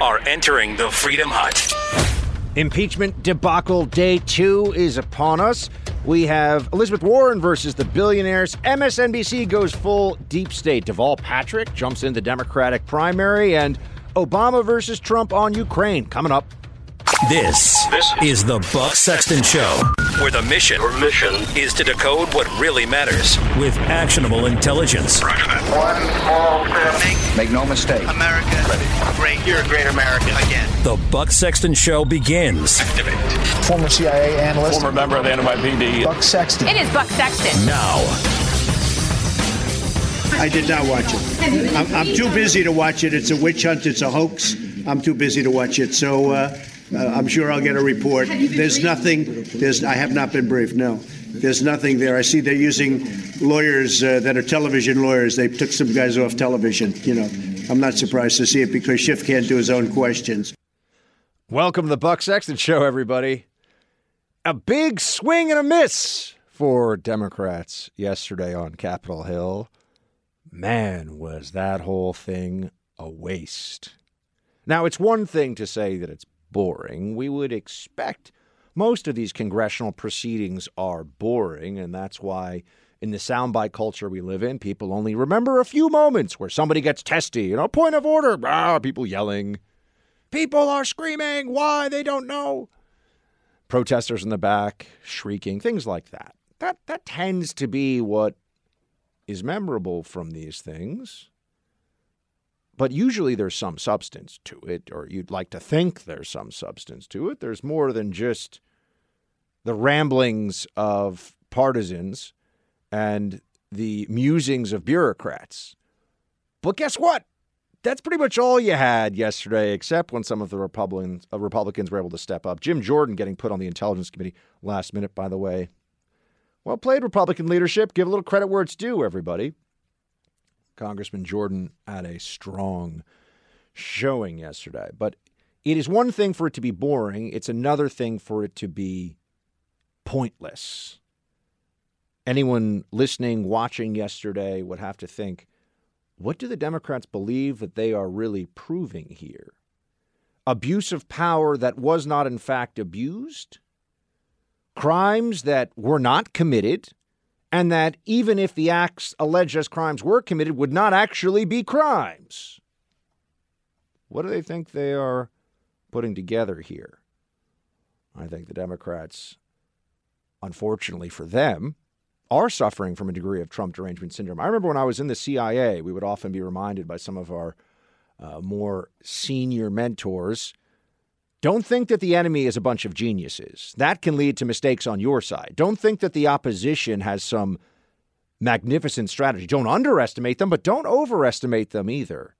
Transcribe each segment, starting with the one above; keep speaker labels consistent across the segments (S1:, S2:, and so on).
S1: are entering the Freedom Hut.
S2: Impeachment debacle day two is upon us. We have Elizabeth Warren versus the billionaires. MSNBC goes full deep state. Deval Patrick jumps in the Democratic primary, and Obama versus Trump on Ukraine coming up.
S1: This, this is the Buck Sexton Show, where the mission, mission is to decode what really matters with actionable intelligence.
S3: One small step.
S4: Make no mistake.
S5: America great. You're a great American again.
S1: The Buck Sexton Show begins. Activate.
S6: Former CIA analyst.
S7: Former member of the NYPD.
S6: Buck Sexton.
S8: It is Buck Sexton.
S1: Now.
S9: I did not watch it. I'm, I'm, too busy to watch it. It's a witch hunt. It's a hoax. I'm too busy to watch it. So uh, uh, I'm sure I'll get a report. There's nothing. There's. I have not been briefed. No. There's nothing there. I see they're using lawyers uh, that are television lawyers. They took some guys off television. You know, I'm not surprised to see it because Schiff can't do his own questions.
S2: Welcome to the Buck Sexton Show, everybody. A big swing and a miss for Democrats yesterday on Capitol Hill. Man, was that whole thing a waste. Now, it's one thing to say that it's boring. We would expect most of these congressional proceedings are boring, and that's why in the soundbite culture we live in, people only remember a few moments where somebody gets testy, you know, point of order, ah, people yelling. People are screaming, why? They don't know. Protesters in the back shrieking, things like that. That that tends to be what is memorable from these things. But usually there's some substance to it, or you'd like to think there's some substance to it. There's more than just the ramblings of partisans and the musings of bureaucrats. But guess what? That's pretty much all you had yesterday, except when some of the Republicans, uh, Republicans were able to step up. Jim Jordan getting put on the Intelligence Committee last minute, by the way. Well played, Republican leadership. Give a little credit where it's due, everybody. Congressman Jordan had a strong showing yesterday. But it is one thing for it to be boring, it's another thing for it to be pointless. Anyone listening, watching yesterday would have to think what do the Democrats believe that they are really proving here? Abuse of power that was not, in fact, abused? Crimes that were not committed and that even if the acts alleged as crimes were committed, would not actually be crimes. What do they think they are putting together here? I think the Democrats, unfortunately for them, are suffering from a degree of Trump derangement syndrome. I remember when I was in the CIA, we would often be reminded by some of our uh, more senior mentors don't think that the enemy is a bunch of geniuses. That can lead to mistakes on your side. Don't think that the opposition has some magnificent strategy. Don't underestimate them, but don't overestimate them either.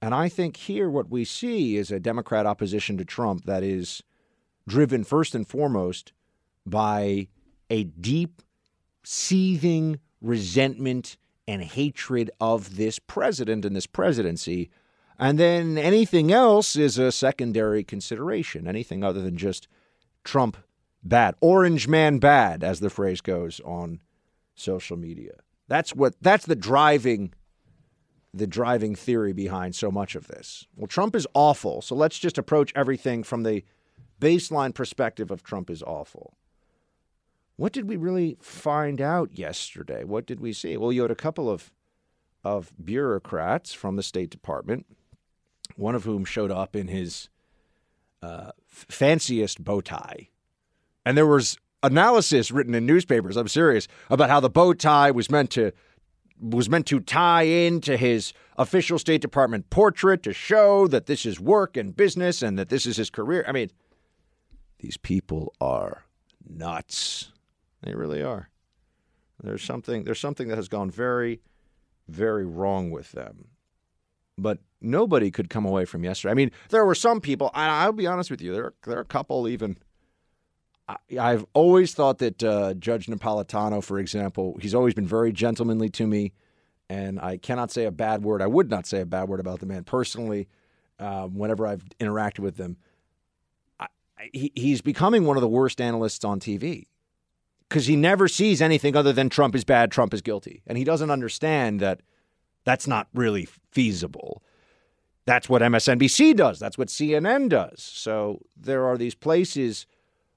S2: And I think here what we see is a Democrat opposition to Trump that is driven first and foremost by a deep, seething resentment and hatred of this president and this presidency and then anything else is a secondary consideration, anything other than just Trump bad, orange man bad, as the phrase goes on social media. That's what that's the driving the driving theory behind so much of this. Well, Trump is awful, so let's just approach everything from the baseline perspective of Trump is awful. What did we really find out yesterday? What did we see? Well, you had a couple of of bureaucrats from the State Department one of whom showed up in his uh, fanciest bow tie. And there was analysis written in newspapers, I'm serious, about how the bow tie was meant to was meant to tie into his official State Department portrait to show that this is work and business and that this is his career. I mean, these people are nuts. They really are. There's something there's something that has gone very very wrong with them. But nobody could come away from yesterday. I mean, there were some people. I'll be honest with you. There, there are a couple even. I, have always thought that uh, Judge Napolitano, for example, he's always been very gentlemanly to me, and I cannot say a bad word. I would not say a bad word about the man personally. Um, whenever I've interacted with him, I, he, he's becoming one of the worst analysts on TV because he never sees anything other than Trump is bad, Trump is guilty, and he doesn't understand that that's not really feasible That's what MSNBC does. That's what CNN does. So there are these places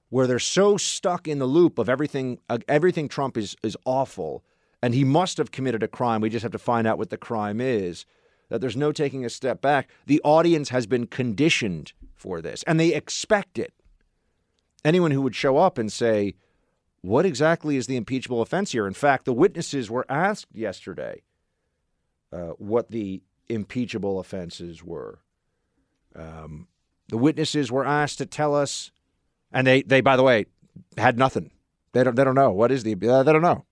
S2: where they're so stuck in the loop of everything uh, everything Trump is is awful and he must have committed a crime. We just have to find out what the crime is. That there's no taking a step back. The audience has been conditioned for this and they expect it. Anyone who would show up and say, What exactly is the impeachable offense here? In fact, the witnesses were asked yesterday uh, what the impeachable offenses were. Um, the witnesses were asked to tell us, and they, they by the way, had nothing. They don't, they don't know. What is the, uh, they don't know.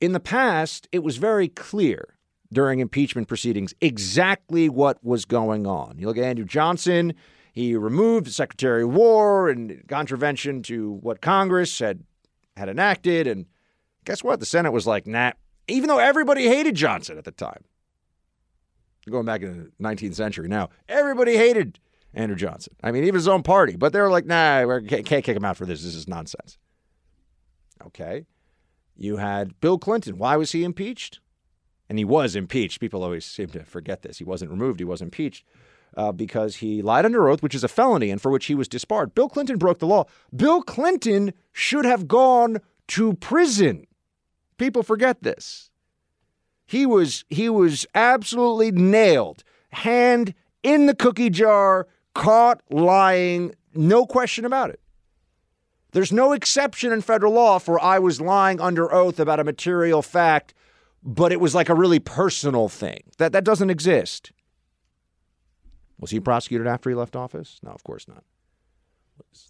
S2: In the past, it was very clear during impeachment proceedings exactly what was going on. You look at Andrew Johnson, he removed the Secretary of War in contravention to what Congress had had enacted. And guess what? The Senate was like, nah, even though everybody hated Johnson at the time. Going back in the 19th century now, everybody hated Andrew Johnson. I mean, even his own party, but they were like, nah, we can't kick him out for this. This is nonsense. Okay. You had Bill Clinton. Why was he impeached? And he was impeached. People always seem to forget this. He wasn't removed, he was impeached uh, because he lied under oath, which is a felony and for which he was disbarred. Bill Clinton broke the law. Bill Clinton should have gone to prison. People forget this. He was he was absolutely nailed, hand in the cookie jar, caught lying, no question about it. There's no exception in federal law for I was lying under oath about a material fact, but it was like a really personal thing. That that doesn't exist. Was he prosecuted after he left office? No, of course not.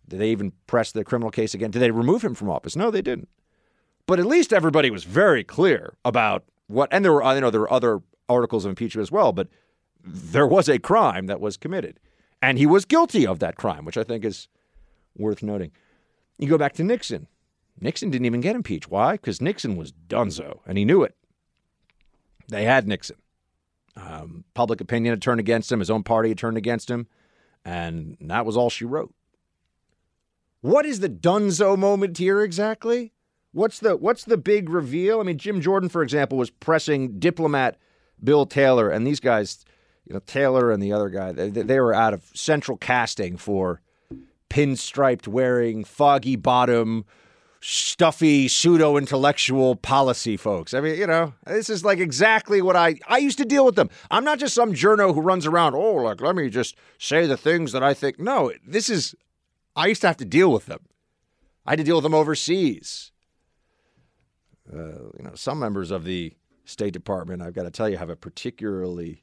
S2: Did they even press the criminal case again? Did they remove him from office? No, they didn't. But at least everybody was very clear about what, and there were, I know there were other articles of impeachment as well, but there was a crime that was committed. And he was guilty of that crime, which I think is worth noting. You go back to Nixon. Nixon didn't even get impeached. Why? Because Nixon was dunzo, and he knew it. They had Nixon. Um, public opinion had turned against him. His own party had turned against him. And that was all she wrote. What is the dunzo moment here exactly? What's the what's the big reveal? I mean, Jim Jordan, for example, was pressing diplomat Bill Taylor, and these guys, you know, Taylor and the other guy, they, they were out of central casting for pinstriped wearing, foggy bottom, stuffy pseudo intellectual policy folks. I mean, you know, this is like exactly what I I used to deal with them. I'm not just some journo who runs around, oh, like let me just say the things that I think. No, this is I used to have to deal with them. I had to deal with them overseas. Uh, you know, some members of the State Department, I've got to tell you, have a particularly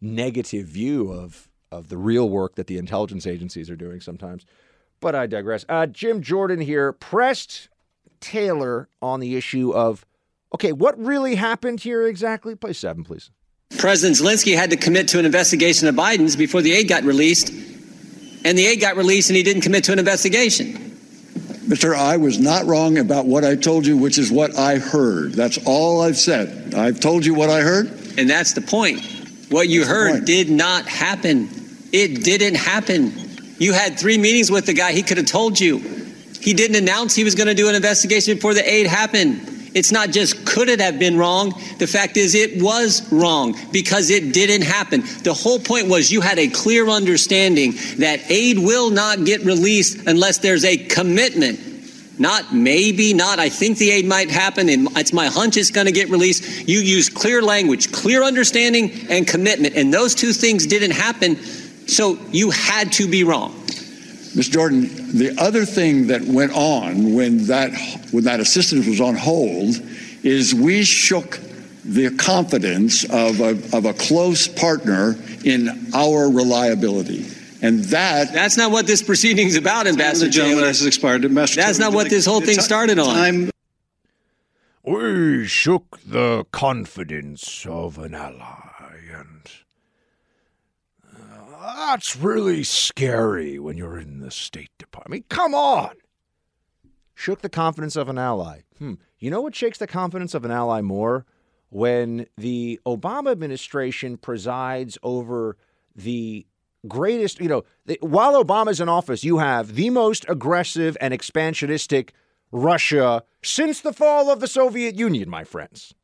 S2: negative view of of the real work that the intelligence agencies are doing sometimes. But I digress. Uh, Jim Jordan here pressed Taylor on the issue of okay, what really happened here exactly? Play seven, please.
S4: President Zelensky had to commit to an investigation of Biden's before the aid got released, and the aid got released, and he didn't commit to an investigation.
S7: Mr. I was not wrong about what I told you, which is what I heard. That's all I've said. I've told you what I heard.
S4: And that's the point. What you
S7: What's the
S4: heard did not happen. It didn't happen. You had three meetings with the guy. He could have told you. He didn't announce he was going to do an investigation before the aid happened. It's not just could it have been wrong. The fact is, it was wrong because it didn't happen. The whole point was you had a clear understanding that aid will not get released unless there's a commitment. Not maybe, not I think the aid might happen, and it's my hunch it's going to get released. You use clear language, clear understanding, and commitment. And those two things didn't happen, so you had to be wrong.
S7: Mr. Jordan, the other thing that went on when that when that assistance was on hold is we shook the confidence of a, of a close partner in our reliability. And that
S4: That's not what this proceeding's about, Ambassador
S9: gentleman
S4: Taylor.
S9: has expired. Ambassador
S4: That's
S9: Taylor,
S4: not what this whole thing
S9: ti-
S4: started on.
S9: Time
S2: We shook the confidence of an ally, and uh, that's really scary when you're in the State Department. Come on! Shook the confidence of an ally. Hmm. You know what shakes the confidence of an ally more? When the Obama administration presides over the greatest, you know, the, while Obama's in office, you have the most aggressive and expansionistic Russia since the fall of the Soviet Union, my friends.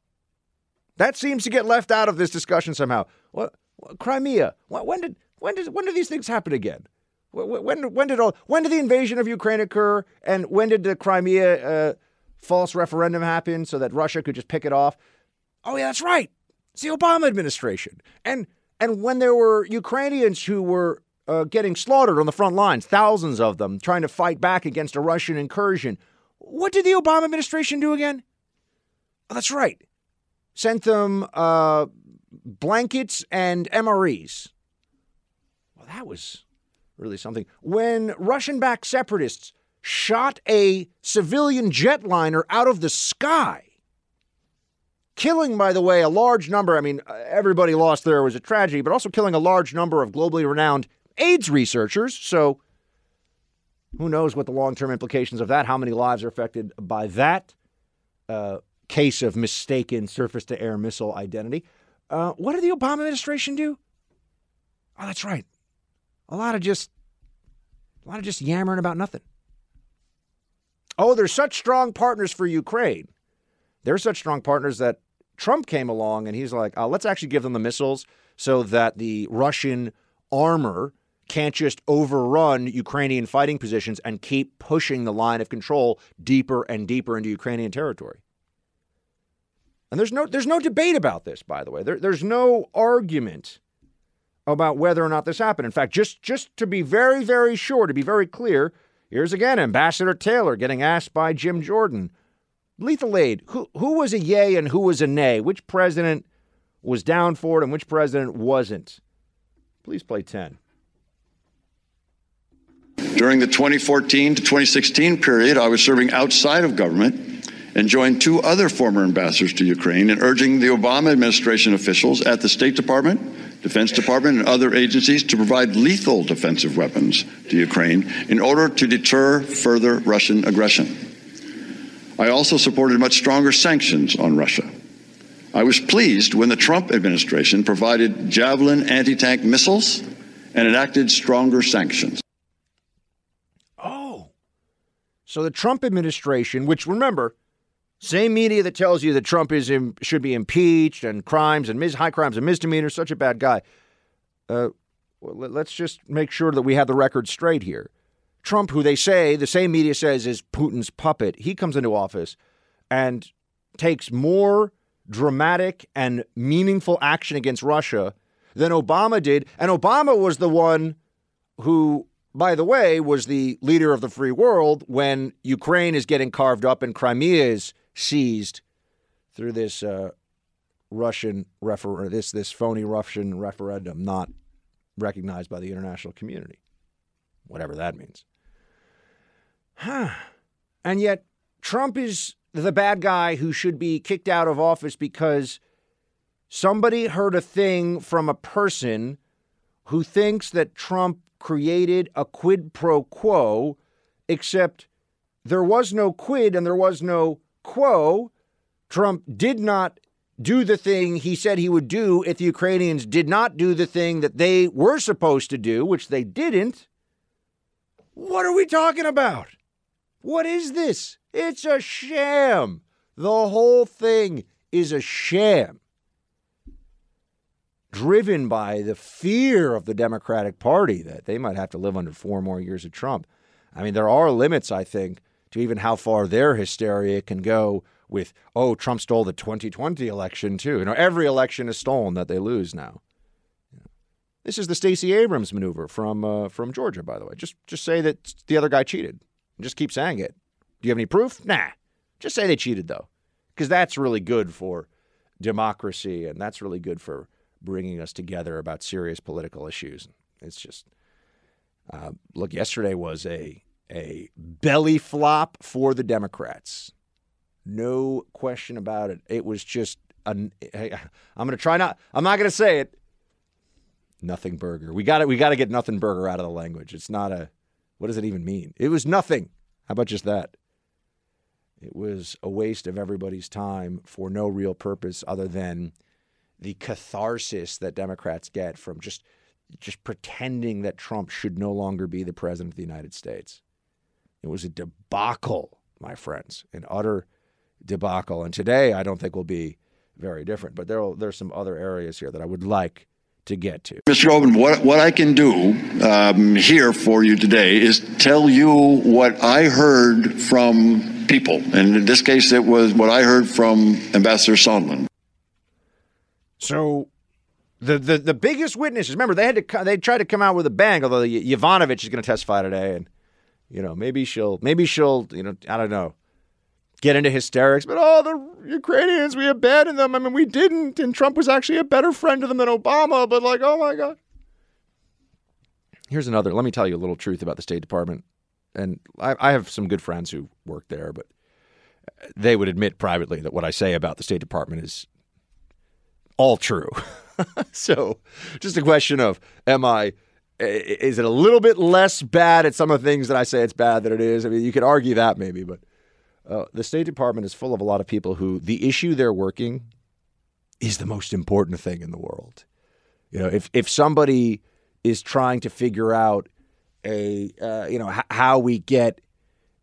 S2: That seems to get left out of this discussion somehow. What Crimea. When did when did when did these things happen again? When when did all when did the invasion of Ukraine occur? And when did the Crimea uh, false referendum happen so that Russia could just pick it off? Oh yeah, that's right. It's the Obama administration. And and when there were Ukrainians who were uh, getting slaughtered on the front lines, thousands of them trying to fight back against a Russian incursion, what did the Obama administration do again? Oh, that's right. Sent them uh, blankets and MREs. That was really something. When Russian backed separatists shot a civilian jetliner out of the sky, killing, by the way, a large number. I mean, everybody lost there was a tragedy, but also killing a large number of globally renowned AIDS researchers. So who knows what the long term implications of that, how many lives are affected by that uh, case of mistaken surface to air missile identity. Uh, what did the Obama administration do? Oh, that's right. A lot of just, a lot of just yammering about nothing. Oh, they're such strong partners for Ukraine. They're such strong partners that Trump came along and he's like, oh, let's actually give them the missiles so that the Russian armor can't just overrun Ukrainian fighting positions and keep pushing the line of control deeper and deeper into Ukrainian territory. And there's no there's no debate about this, by the way. There, there's no argument about whether or not this happened. In fact, just just to be very very sure, to be very clear, here's again Ambassador Taylor getting asked by Jim Jordan, lethal aid. Who who was a yay and who was a nay? Which president was down for it and which president wasn't? Please play ten.
S7: During the 2014 to 2016 period, I was serving outside of government and joined two other former ambassadors to Ukraine in urging the Obama administration officials at the State Department, Defense Department, and other agencies to provide lethal defensive weapons to Ukraine in order to deter further Russian aggression. I also supported much stronger sanctions on Russia. I was pleased when the Trump administration provided Javelin anti tank missiles and enacted stronger sanctions.
S2: Oh. So the Trump administration, which remember, same media that tells you that Trump is in, should be impeached and crimes and mis- high crimes and misdemeanors, such a bad guy. Uh, well, let's just make sure that we have the record straight here. Trump, who they say, the same media says is Putin's puppet, he comes into office and takes more dramatic and meaningful action against Russia than Obama did. And Obama was the one who, by the way, was the leader of the free world when Ukraine is getting carved up and Crimea is seized through this uh, Russian refer- this this phony Russian referendum not recognized by the international community, whatever that means. Huh. And yet Trump is the bad guy who should be kicked out of office because somebody heard a thing from a person who thinks that Trump created a quid pro quo, except there was no quid and there was no quo. Trump did not do the thing he said he would do if the Ukrainians did not do the thing that they were supposed to do, which they didn't. What are we talking about? What is this? It's a sham. The whole thing is a sham. Driven by the fear of the Democratic Party that they might have to live under four more years of Trump. I mean, there are limits, I think, to even how far their hysteria can go with, oh, Trump stole the 2020 election too. You know, every election is stolen that they lose now. This is the Stacey Abrams maneuver from uh, from Georgia, by the way. Just just say that the other guy cheated. Just keep saying it. Do you have any proof? Nah. Just say they cheated, though, because that's really good for democracy and that's really good for bringing us together about serious political issues. It's just, uh, look, yesterday was a a belly flop for the Democrats. No question about it. It was just an, I'm going to try not I'm not going to say it. Nothing burger. We got it. We got to get nothing burger out of the language. It's not a what does it even mean? It was nothing. How about just that? It was a waste of everybody's time for no real purpose other than the catharsis that Democrats get from just just pretending that Trump should no longer be the president of the United States. It was a debacle, my friends, an utter debacle. And today, I don't think will be very different. But there there's some other areas here that I would like to get to.
S7: Mr. Goldman, what, what I can do um, here for you today is tell you what I heard from people. And in this case, it was what I heard from Ambassador Sondland.
S2: So the, the the biggest witnesses. Remember, they had to they tried to come out with a bang. Although Yovanovitch is going to testify today, and you know maybe she'll maybe she'll you know I don't know get into hysterics. But oh, the Ukrainians, we abandoned them. I mean, we didn't, and Trump was actually a better friend to them than Obama. But like, oh my god. Here's another. Let me tell you a little truth about the State Department, and I, I have some good friends who work there, but they would admit privately that what I say about the State Department is all true. so, just a question of am I is it a little bit less bad at some of the things that I say it's bad that it is? I mean, you could argue that maybe, but uh, the State Department is full of a lot of people who the issue they're working is the most important thing in the world. You know, if if somebody is trying to figure out a uh, you know h- how we get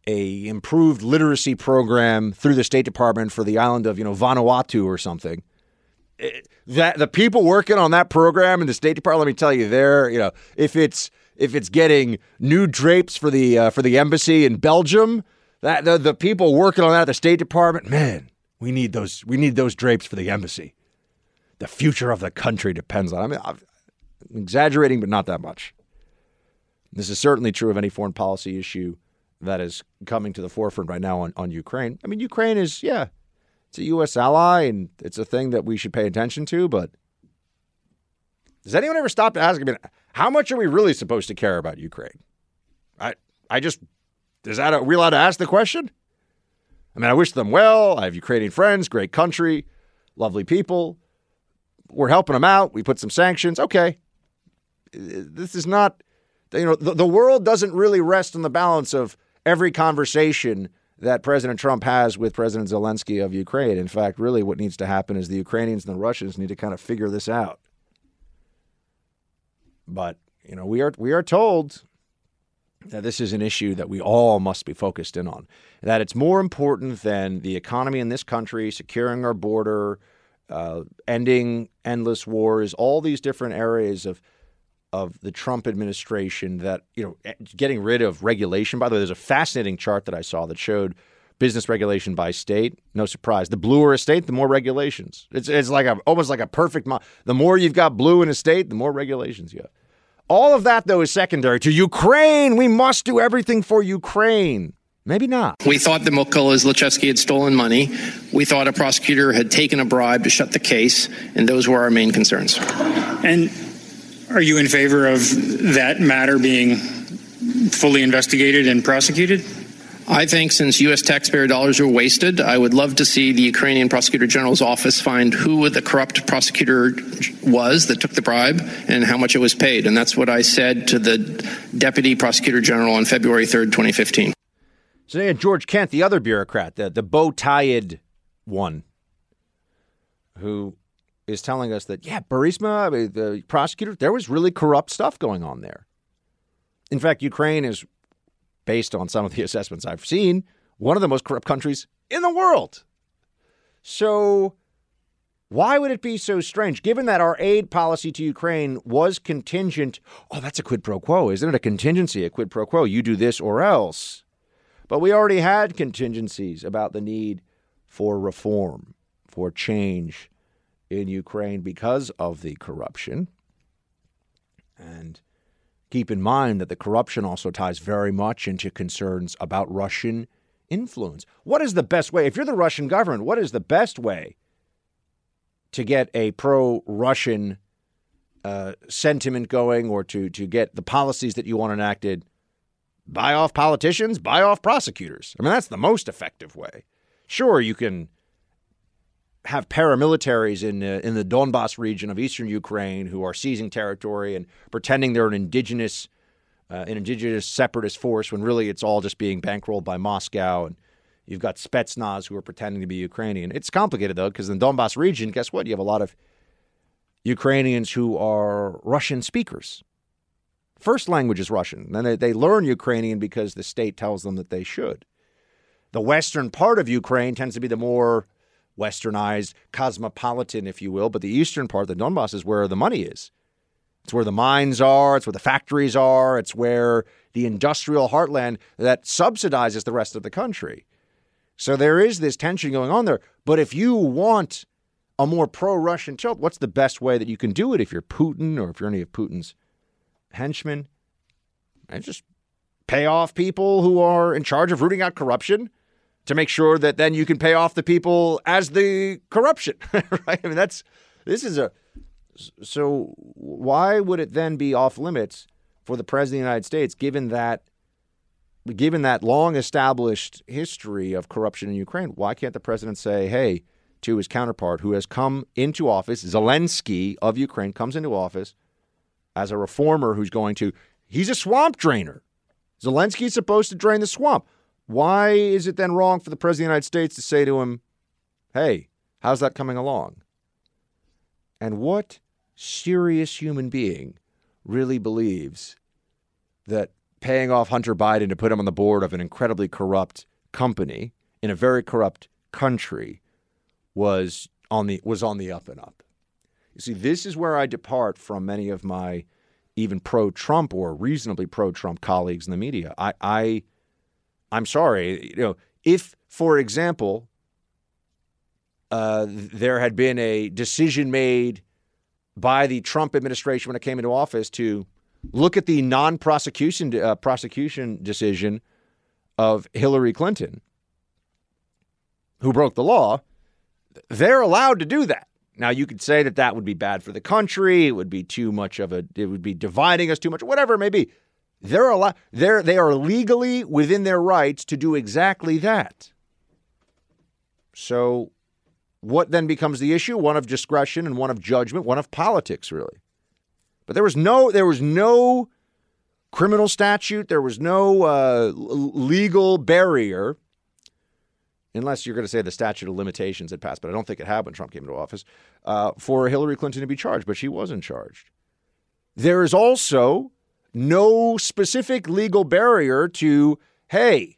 S2: a improved literacy program through the State Department for the island of you know Vanuatu or something, that the people working on that program in the State Department, let me tell you, they're you know if it's if it's getting new drapes for the uh, for the embassy in Belgium, that the, the people working on that at the State Department, man, we need those we need those drapes for the embassy. The future of the country depends on. I mean, I'm exaggerating, but not that much. This is certainly true of any foreign policy issue that is coming to the forefront right now on, on Ukraine. I mean, Ukraine is, yeah, it's a U.S. ally and it's a thing that we should pay attention to, but does anyone ever stop to ask, I mean, how much are we really supposed to care about Ukraine? I, I just is that are we allowed to ask the question? I mean, I wish them well. I have Ukrainian friends, great country, lovely people. We're helping them out. We put some sanctions. Okay, this is not. You know, the, the world doesn't really rest on the balance of every conversation that President Trump has with President Zelensky of Ukraine. In fact, really, what needs to happen is the Ukrainians and the Russians need to kind of figure this out. But you know, we are we are told that this is an issue that we all must be focused in on. That it's more important than the economy in this country, securing our border, uh, ending endless wars, all these different areas of of the Trump administration that you know eh, getting rid of regulation. By the way, there's a fascinating chart that I saw that showed business regulation by state. No surprise, the bluer a state, the more regulations. It's it's like a almost like a perfect. Mo- the more you've got blue in a state, the more regulations you have. All of that, though, is secondary to Ukraine. We must do everything for Ukraine. Maybe not.
S8: We thought that Mykola Zlochevsky had stolen money. We thought a prosecutor had taken a bribe to shut the case, and those were our main concerns.
S10: And are you in favor of that matter being fully investigated and prosecuted?
S8: I think since U.S. taxpayer dollars are wasted, I would love to see the Ukrainian Prosecutor General's office find who the corrupt prosecutor was that took the bribe and how much it was paid. And that's what I said to the Deputy Prosecutor General on February 3rd, 2015.
S2: So yeah, George Kent, the other bureaucrat, the, the bow tied one, who is telling us that, yeah, Burisma, the prosecutor, there was really corrupt stuff going on there. In fact, Ukraine is based on some of the assessments I've seen, one of the most corrupt countries in the world. So, why would it be so strange, given that our aid policy to Ukraine was contingent? Oh, that's a quid pro quo, isn't it? A contingency, a quid pro quo. You do this or else. But we already had contingencies about the need for reform, for change in Ukraine because of the corruption. And Keep in mind that the corruption also ties very much into concerns about Russian influence. What is the best way? If you're the Russian government, what is the best way to get a pro Russian uh, sentiment going or to, to get the policies that you want enacted? Buy off politicians, buy off prosecutors. I mean, that's the most effective way. Sure, you can have paramilitaries in uh, in the Donbass region of eastern Ukraine who are seizing territory and pretending they're an indigenous uh, an indigenous separatist force when really it's all just being bankrolled by Moscow and you've got Spetsnaz who are pretending to be Ukrainian. It's complicated though because in the Donbass region, guess what? You have a lot of Ukrainians who are Russian speakers. First language is Russian. Then they, they learn Ukrainian because the state tells them that they should. The western part of Ukraine tends to be the more westernized, cosmopolitan, if you will. But the eastern part, the Donbass, is where the money is. It's where the mines are, it's where the factories are, it's where the industrial heartland that subsidizes the rest of the country. So there is this tension going on there. But if you want a more pro Russian tilt, what's the best way that you can do it if you're Putin or if you're any of Putin's henchmen? And just pay off people who are in charge of rooting out corruption to make sure that then you can pay off the people as the corruption, right? I mean, that's this is a so why would it then be off limits for the president of the United States, given that given that long established history of corruption in Ukraine? Why can't the president say, "Hey"? To his counterpart, who has come into office, Zelensky of Ukraine comes into office as a reformer who's going to, he's a swamp drainer. Zelensky's supposed to drain the swamp. Why is it then wrong for the President of the United States to say to him, hey, how's that coming along? And what serious human being really believes that paying off Hunter Biden to put him on the board of an incredibly corrupt company in a very corrupt country was on the was on the up and up? You see, this is where I depart from many of my even pro Trump or reasonably pro Trump colleagues in the media. I, I I'm sorry, you know, if, for example, uh, there had been a decision made by the Trump administration when it came into office to look at the non-prosecution uh, prosecution decision of Hillary Clinton, who broke the law, they're allowed to do that. Now you could say that that would be bad for the country. It would be too much of a. It would be dividing us too much. Whatever it may be, they're allowed. They're they are legally within their rights to do exactly that. So, what then becomes the issue? One of discretion and one of judgment, one of politics, really. But there was no there was no criminal statute. There was no uh, legal barrier unless you're going to say the statute of limitations had passed, but I don't think it had when Trump came into office, uh, for Hillary Clinton to be charged, but she wasn't charged. There is also no specific legal barrier to, hey,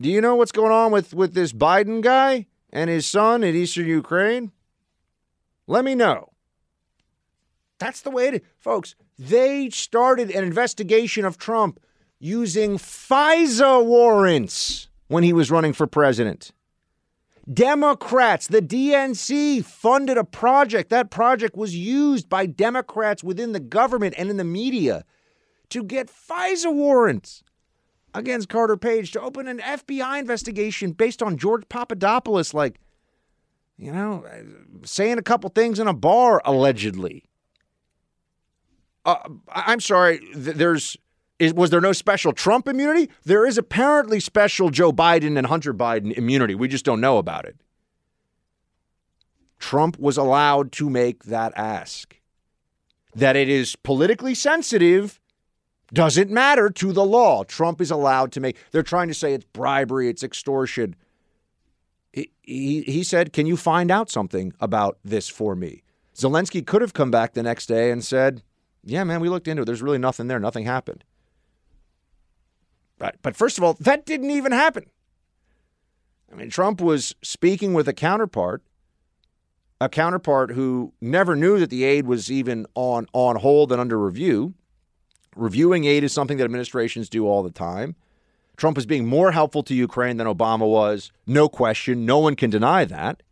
S2: do you know what's going on with, with this Biden guy and his son in eastern Ukraine? Let me know. That's the way to, folks. They started an investigation of Trump using FISA warrants when he was running for president. Democrats, the DNC, funded a project. That project was used by Democrats within the government and in the media to get FISA warrants against Carter Page to open an FBI investigation based on George Papadopoulos, like, you know, saying a couple things in a bar, allegedly. Uh, I'm sorry, there's is, was there no special Trump immunity? There is apparently special Joe Biden and Hunter Biden immunity. We just don't know about it. Trump was allowed to make that ask. That it is politically sensitive doesn't matter to the law. Trump is allowed to make. They're trying to say it's bribery, it's extortion. He, he, he said, Can you find out something about this for me? Zelensky could have come back the next day and said, Yeah, man, we looked into it. There's really nothing there. Nothing happened. But, but first of all, that didn't even happen. I mean, Trump was speaking with a counterpart, a counterpart who never knew that the aid was even on, on hold and under review. Reviewing aid is something that administrations do all the time. Trump is being more helpful to Ukraine than Obama was, no question. No one can deny that.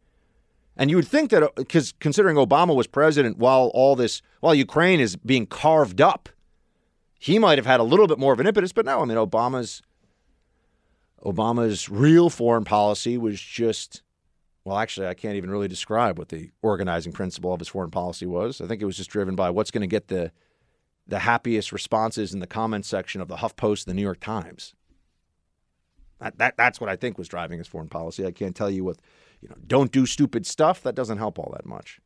S2: And you would think that, uh, because considering Obama was president while all this, while Ukraine is being carved up he might have had a little bit more of an impetus, but no, I mean Obama's Obama's real foreign policy was just well, actually, I can't even really describe what the organizing principle of his foreign policy was. I think it was just driven by what's going to get the the happiest responses in the comments section of the HuffPost, the New York Times. That, that that's what I think was driving his foreign policy. I can't tell you what, you know, don't do stupid stuff. That doesn't help all that much.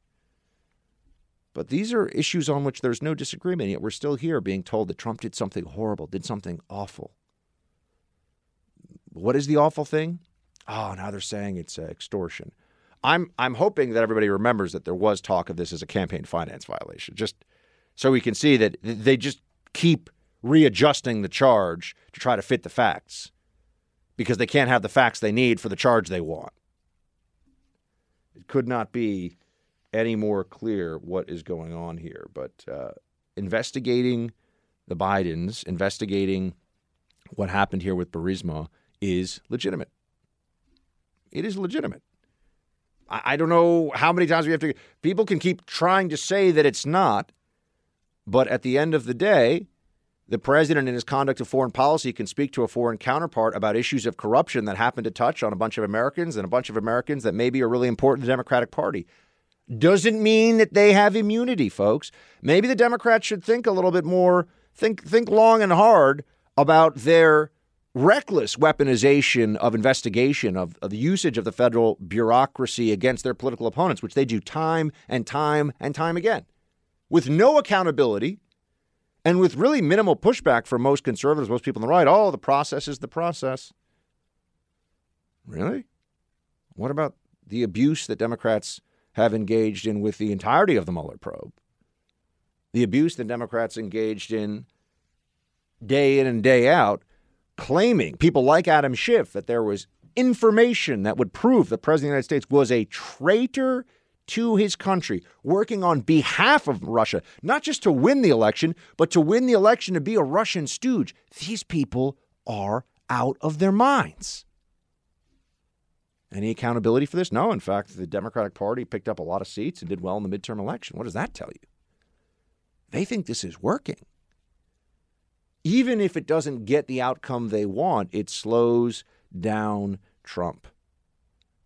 S2: But these are issues on which there's no disagreement, yet we're still here being told that Trump did something horrible, did something awful. What is the awful thing? Oh, now they're saying it's uh, extortion. I'm I'm hoping that everybody remembers that there was talk of this as a campaign finance violation, just so we can see that they just keep readjusting the charge to try to fit the facts because they can't have the facts they need for the charge they want. It could not be any more clear what is going on here. But uh, investigating the Bidens, investigating what happened here with Burisma is legitimate. It is legitimate. I, I don't know how many times we have to. People can keep trying to say that it's not, but at the end of the day, the president in his conduct of foreign policy can speak to a foreign counterpart about issues of corruption that happen to touch on a bunch of Americans and a bunch of Americans that maybe are really important to the Democratic Party. Doesn't mean that they have immunity, folks. Maybe the Democrats should think a little bit more, think think long and hard about their reckless weaponization of investigation of, of, the usage of the federal bureaucracy against their political opponents, which they do time and time and time again, with no accountability and with really minimal pushback from most conservatives, most people on the right. Oh, the process is the process. Really? What about the abuse that Democrats have engaged in with the entirety of the Mueller probe? The abuse that Democrats engaged in day in and day out, claiming, people like Adam Schiff, that there was information that would prove the President of the United States was a traitor to his country, working on behalf of Russia, not just to win the election, but to win the election to be a Russian stooge. These people are out of their minds. Any accountability for this? No. In fact, the Democratic Party picked up a lot of seats and did well in the midterm election. What does that tell you? They think this is working. Even if it doesn't get the outcome they want, it slows down Trump.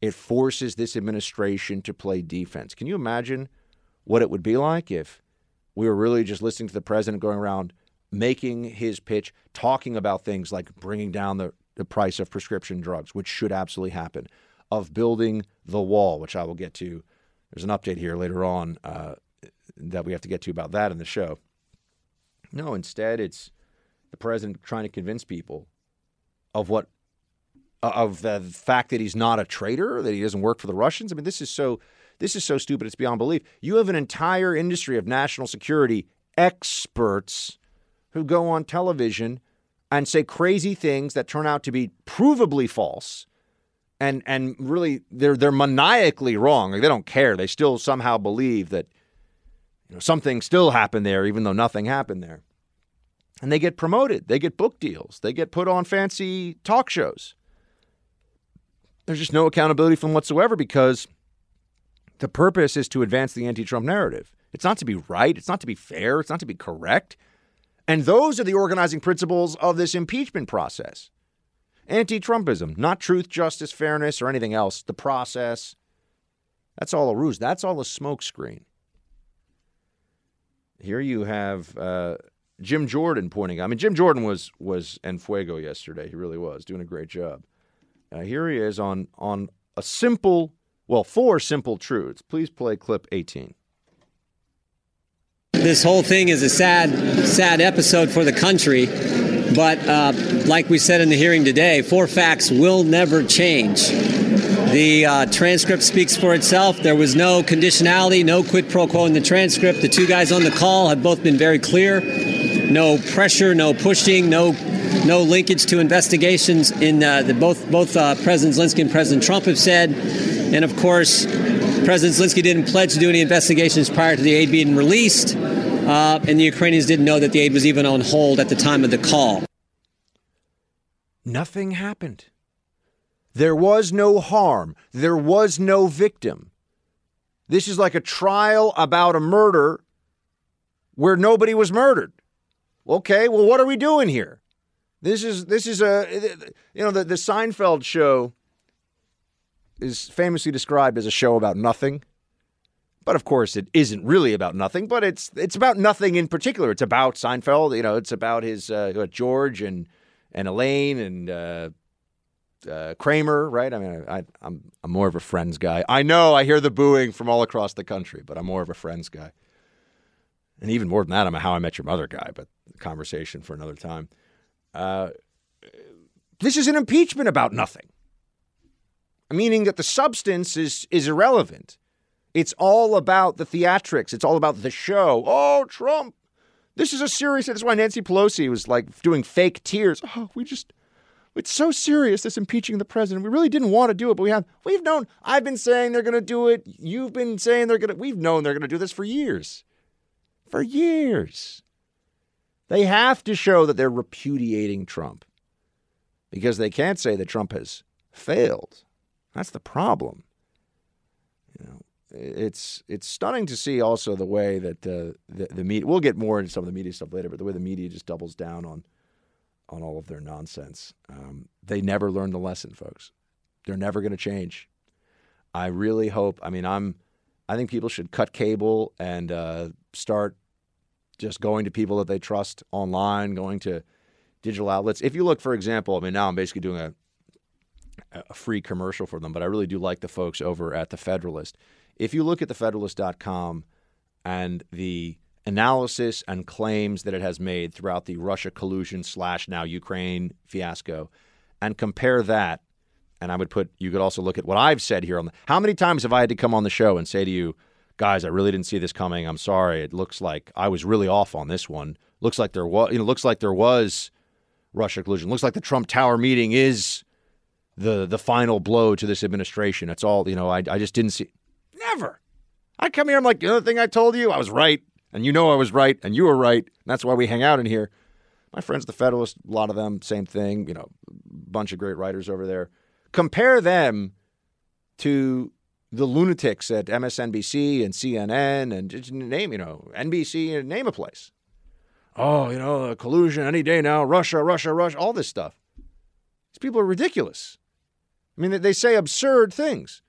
S2: It forces this administration to play defense. Can you imagine what it would be like if we were really just listening to the president going around making his pitch, talking about things like bringing down the, the price of prescription drugs, which should absolutely happen, of building the wall, which I will get to. There's an update here later on uh, that we have to get to about that in the show. No, instead, it's the president trying to convince people of what of the fact that he's not a traitor, that he doesn't work for the Russians. I mean, this is so this is so stupid. It's beyond belief. You have an entire industry of national security experts who go on television and say crazy things that turn out to be provably false. And and really they're they're maniacally wrong. Like they don't care. They still somehow believe that you know something still happened there even though nothing happened there. And they get promoted. They get book deals. They get put on fancy talk shows there's just no accountability from whatsoever because the purpose is to advance the anti Trump narrative. It's not to be right, it's not to be fair, it's not to be correct. And those are the organizing principles of this impeachment process. Anti Trumpism, not truth, justice, fairness, or anything else. The process. That's all a ruse. That's all a smokescreen. Here you have uh, Jim Jordan pointing. I mean, Jim Jordan was was en fuego yesterday. He really was doing a great job. Here he is on on a simple, well, four simple truths. Please play clip 18.
S4: This whole thing is a sad, sad episode for the country. But uh, like we said in the hearing today, four facts will never change. The uh, transcript speaks for itself. There was no conditionality, no quid pro quo in the transcript. The two guys on the call have both been very clear. No pressure, no pushing, no no linkage to investigations in uh, the, both both uh, President Zelensky and President Trump have said, and of course, President Zelensky didn't pledge to do any investigations prior to the aid being released, uh, and the Ukrainians didn't know that the aid was even on hold at the time of the call.
S2: Nothing happened. There was no harm. There was no victim. This is like a trial about a murder where nobody was murdered. Okay, well, what are we doing here? This is this is a you know the the Seinfeld show is famously described as a show about nothing. But of course, it isn't really about nothing. But it's it's about nothing in particular. It's about Seinfeld. You know, it's about his uh, George and and Elaine and uh, uh, Kramer. Right? I mean, I, I'm I'm more of a Friends guy. I know I hear the booing from all across the country, but I'm more of a Friends guy. And even more than that, I'm a How I Met Your Mother guy. But conversation for another time. Uh, this is an impeachment about nothing, meaning that the substance is is irrelevant. It's all about the theatrics. It's all about the show. Oh, Trump. This is a serious. That's why Nancy Pelosi was like doing fake tears. Oh, we just. It's so serious, this impeaching the president. We really didn't want to do it, but we have. We've known. I've been saying they're going to do it. You've been saying they're going to. We've known they're going to do this for years. For years. They have to show that they're repudiating Trump because they can't say that Trump has failed. That's the problem. You know, it's it's stunning to see also the way that uh, the the media. We'll get more into some of the media stuff later, but the way the media just doubles down on on all of their nonsense. Um, they never learn the lesson, folks. They're never going to change. I really hope. I mean, I'm. I think people should cut cable and uh, start just going to people that they trust online, going to digital outlets. If you look, for example, I mean, now I'm basically doing a a free commercial for them, but I really do like the folks over at the Federalist. If you look at thefederalist.com and the analysis and claims that it has made throughout the Russia collusion slash now Ukraine fiasco, and compare that, and I would put you could also look at what I've said here on the, how many times have I had to come on the show and say to you, guys, I really didn't see this coming. I'm sorry. It looks like I was really off on this one. Looks like there was, you know, looks like there was Russia collusion. Looks like the Trump Tower meeting is the the final blow to this administration. It's all, you know, I, I just didn't see. Never. I come here, I'm like, the other thing I told you, I was right. And you know I was right, and you were right. That's why we hang out in here. My friends, the Federalist, a lot of them, same thing, you know, bunch of great writers over there. Compare them to the lunatics at MSNBC and CNN and name, you know, NBC name a place. Oh, you know, collusion any day now, Russia, Russia, Russia, all this stuff. These people are ridiculous. I mean, they say absurd things.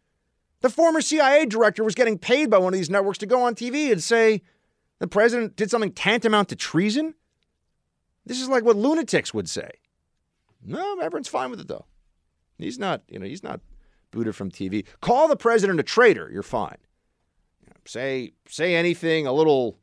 S2: The former CIA director was getting paid by one of these networks to go on TV and say the president did something tantamount to treason. This is like what lunatics would say. No, everyone's fine with it though. He's not, you know, he's not booted from TV. Call the president a traitor, you're fine. say say anything a little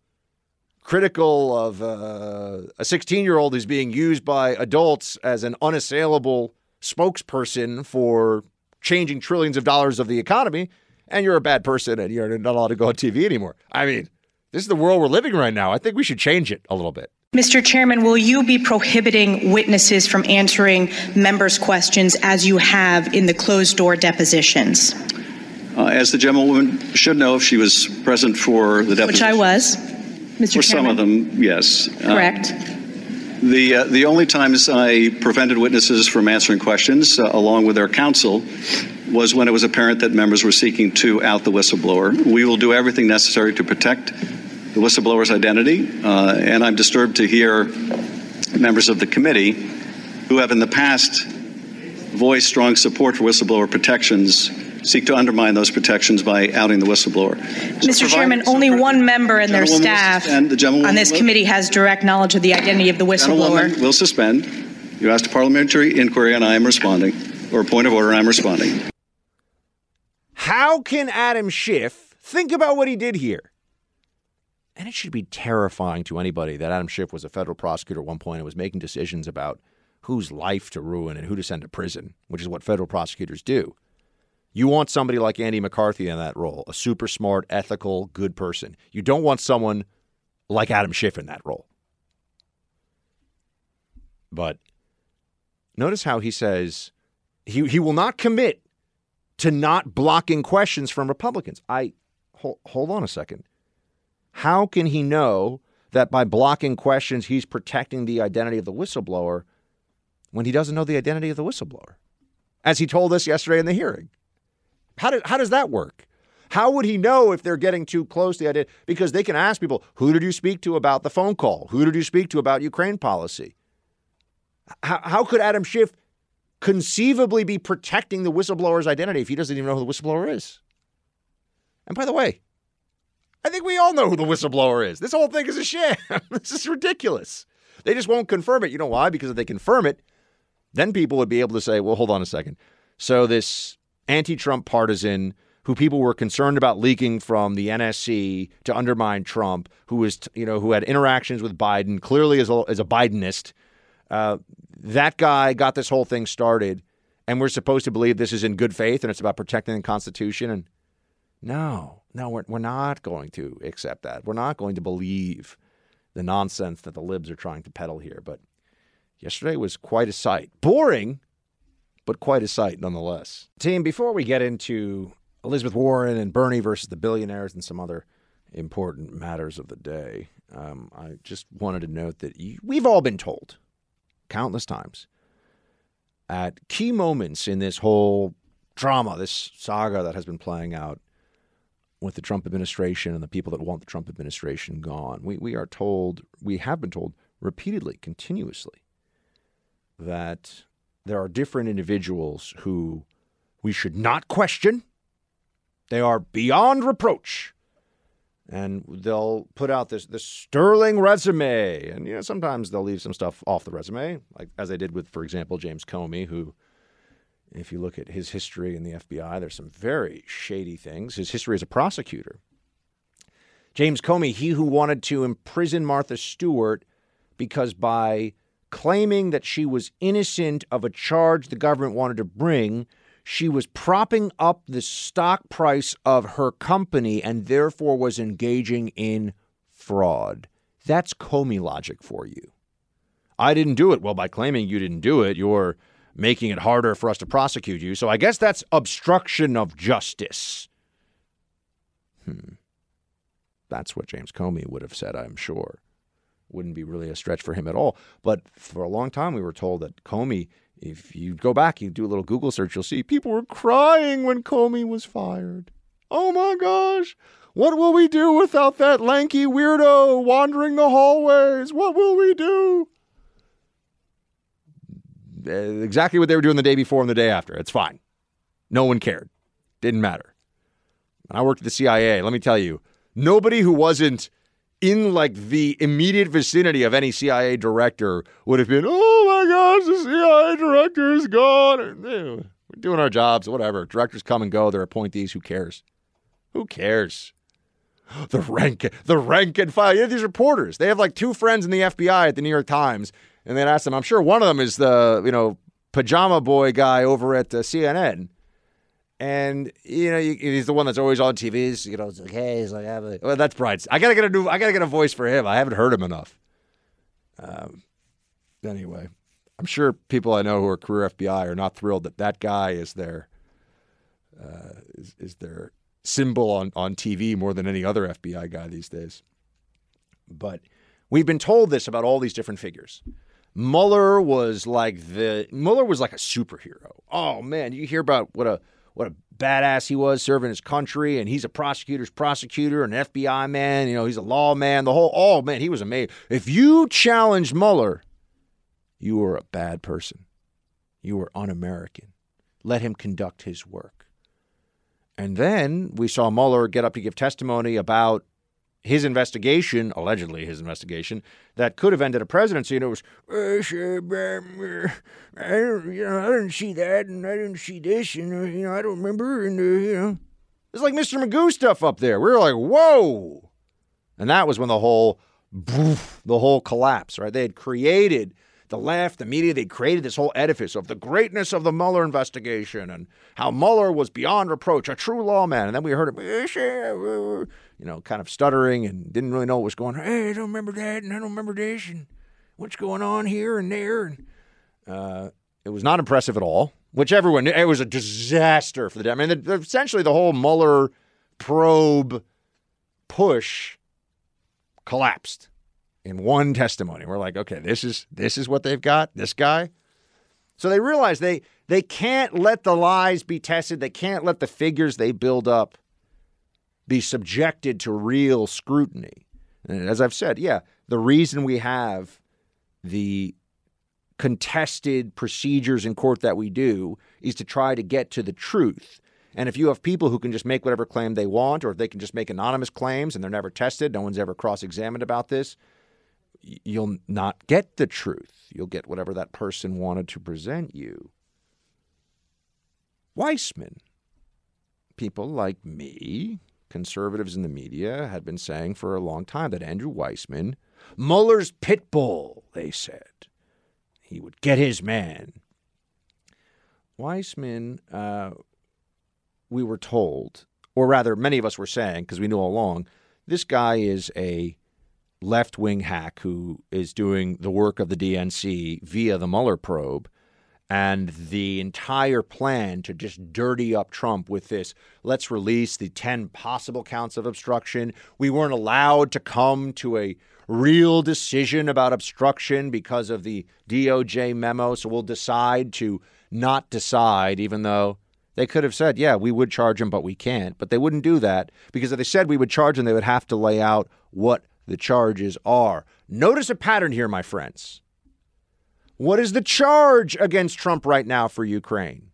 S2: critical of uh, a 16 year old who's being used by adults as an unassailable spokesperson for changing trillions of dollars of the economy, and you're a bad person and you're not allowed to go on TV anymore. I mean, this is the world we're living right now. I think we should change it a little bit.
S11: Mr. Chairman, will you be prohibiting witnesses from answering members' questions as you have in the closed door depositions?
S12: Uh, as the gentlewoman should know if she was present for the deposition.
S11: Which I was, Mr.
S12: For
S11: Chairman.
S12: some of them, yes. Uh,
S11: Correct.
S12: the uh, the only times I prevented witnesses from answering questions, uh, along with their counsel, was when it was apparent that members were seeking to out the whistleblower. We will do everything necessary to protect the whistleblower's identity, uh, and I'm disturbed to hear members of the committee who have in the past voiced strong support for whistleblower protections seek to undermine those protections by outing the whistleblower. So
S11: Mr. Chairman, only one member and their staff
S12: suspend. The
S11: on this
S12: will-
S11: committee has direct knowledge of the identity of the whistleblower.
S12: Gentlewoman will suspend. You asked a parliamentary inquiry, and I am responding, or a point of order, and I'm responding.
S2: How can Adam Schiff think about what he did here? And it should be terrifying to anybody that Adam Schiff was a federal prosecutor at one point and was making decisions about whose life to ruin and who to send to prison, which is what federal prosecutors do. You want somebody like Andy McCarthy in that role, a super smart, ethical, good person. You don't want someone like Adam Schiff in that role. But notice how he says he, he will not commit to not blocking questions from Republicans. I hold, hold on a second. How can he know that by blocking questions he's protecting the identity of the whistleblower when he doesn't know the identity of the whistleblower? As he told us yesterday in the hearing. How, did, how does that work? How would he know if they're getting too close to the idea? Because they can ask people, who did you speak to about the phone call? Who did you speak to about Ukraine policy? How, how could Adam Schiff conceivably be protecting the whistleblower's identity if he doesn't even know who the whistleblower is? And by the way, I think we all know who the whistleblower is. This whole thing is a sham. this is ridiculous. They just won't confirm it. You know why? Because if they confirm it, then people would be able to say, well, hold on a second. So this anti Trump partisan who people were concerned about leaking from the NSC to undermine Trump, who was, you know, who had interactions with Biden, clearly as a, as a Bidenist, uh, that guy got this whole thing started, and we're supposed to believe this is in good faith and it's about protecting the Constitution. And no, no, we're, we're not going to accept that. We're not going to believe the nonsense that the libs are trying to peddle here. But yesterday was quite a sight. Boring, but quite a sight nonetheless. Team, before we get into Elizabeth Warren and Bernie versus the billionaires and some other important matters of the day, um, I just wanted to note that you, we've all been told countless times at key moments in this whole drama, this saga that has been playing out with the Trump administration and the people that want the Trump administration gone. We, we are told, we have been told repeatedly, continuously, that there are different individuals who we should not question. They are beyond reproach. And they'll put out this, this sterling resume. And, you know, sometimes they'll leave some stuff off the resume, like as they did with, for example, James Comey, who if you look at his history in the FBI, there's some very shady things. His history as a prosecutor. James Comey, he who wanted to imprison Martha Stewart because by claiming that she was innocent of a charge the government wanted to bring, she was propping up the stock price of her company and therefore was engaging in fraud. That's Comey logic for you. I didn't do it. Well, by claiming you didn't do it, you're making it harder for us to prosecute you. So I guess that's obstruction of justice. Hmm. That's what James Comey would have said, I'm sure. Wouldn't be really a stretch for him at all. But for a long time, we were told that Comey, if you go back, you do a little Google search, you'll see people were crying when Comey was fired. Oh my gosh. What will we do without that lanky weirdo wandering the hallways? What will we do? Uh, exactly what they were doing the day before and the day after. It's fine. No one cared. Didn't matter. I worked at the CIA. Let me tell you, nobody who wasn't in like the immediate vicinity of any CIA director would have been, oh my gosh, the CIA director is gone. We're doing our jobs, whatever. Directors come and go. They're appointees. Who cares? Who cares? The rank, the rank and file. You these reporters, they have like two friends in the FBI at the New York Times, and then ask them. I'm sure one of them is the you know pajama boy guy over at uh, CNN, and you know he's the one that's always on TV. You know, it's like hey, he's like, well, that's Brian. I gotta get a new, I gotta get a voice for him. I haven't heard him enough. Um, anyway, I'm sure people I know who are career FBI are not thrilled that that guy is their uh, is, is their symbol on, on TV more than any other FBI guy these days. But we've been told this about all these different figures. Mueller was like the Mueller was like a superhero. Oh man, you hear about what a what a badass he was serving his country, and he's a prosecutor's prosecutor, an FBI man. You know, he's a lawman. The whole oh man, he was amazing. If you challenged Mueller, you were a bad person. You were un-American. Let him conduct his work. And then we saw Mueller get up to give testimony about his investigation, allegedly his investigation, that could have ended a presidency. And it was, I don't, you know, I didn't see that, and I didn't see this, and uh, you know, I don't remember, and uh, you know, it's like Mr. Magoo stuff up there. We were like, whoa, and that was when the whole, the whole collapse. Right? They had created the left, the media, they created this whole edifice of the greatness of the Mueller investigation and how Mueller was beyond reproach, a true lawman. And then we heard him, you know, kind of stuttering and didn't really know what was going on. Hey, I don't remember that, and I don't remember this, and what's going on here and there. And uh, it was not impressive at all, which everyone, it was a disaster for the, I mean, the, essentially the whole Mueller probe push collapsed in one testimony. We're like, okay, this is this is what they've got. This guy. So they realize they they can't let the lies be tested. They can't let the figures they build up be subjected to real scrutiny. And as I've said, yeah, the reason we have the contested procedures in court that we do is to try to get to the truth. And if you have people who can just make whatever claim they want, or if they can just make anonymous claims and they're never tested, no one's ever cross examined about this, you'll not get the truth. You'll get whatever that person wanted to present you. Weissmann, people like me, conservatives in the media, had been saying for a long time that Andrew Weissmann, Mueller's pit bull, they said. He would get his man. Weissmann, uh, we were told, or rather, many of us were saying, because we knew all along, this guy is a left wing hack who is doing the work of the DNC via the Mueller probe. And the entire plan to just dirty up Trump with this let's release the 10 possible counts of obstruction. We weren't allowed to come to a real decision about obstruction because of the DOJ memo. So we'll decide to not decide, even though they could have said, yeah, we would charge him, but we can't. But they wouldn't do that because if they said we would charge him, they would have to lay out what the charges are. Notice a pattern here, my friends. What is the charge against Trump right now for Ukraine?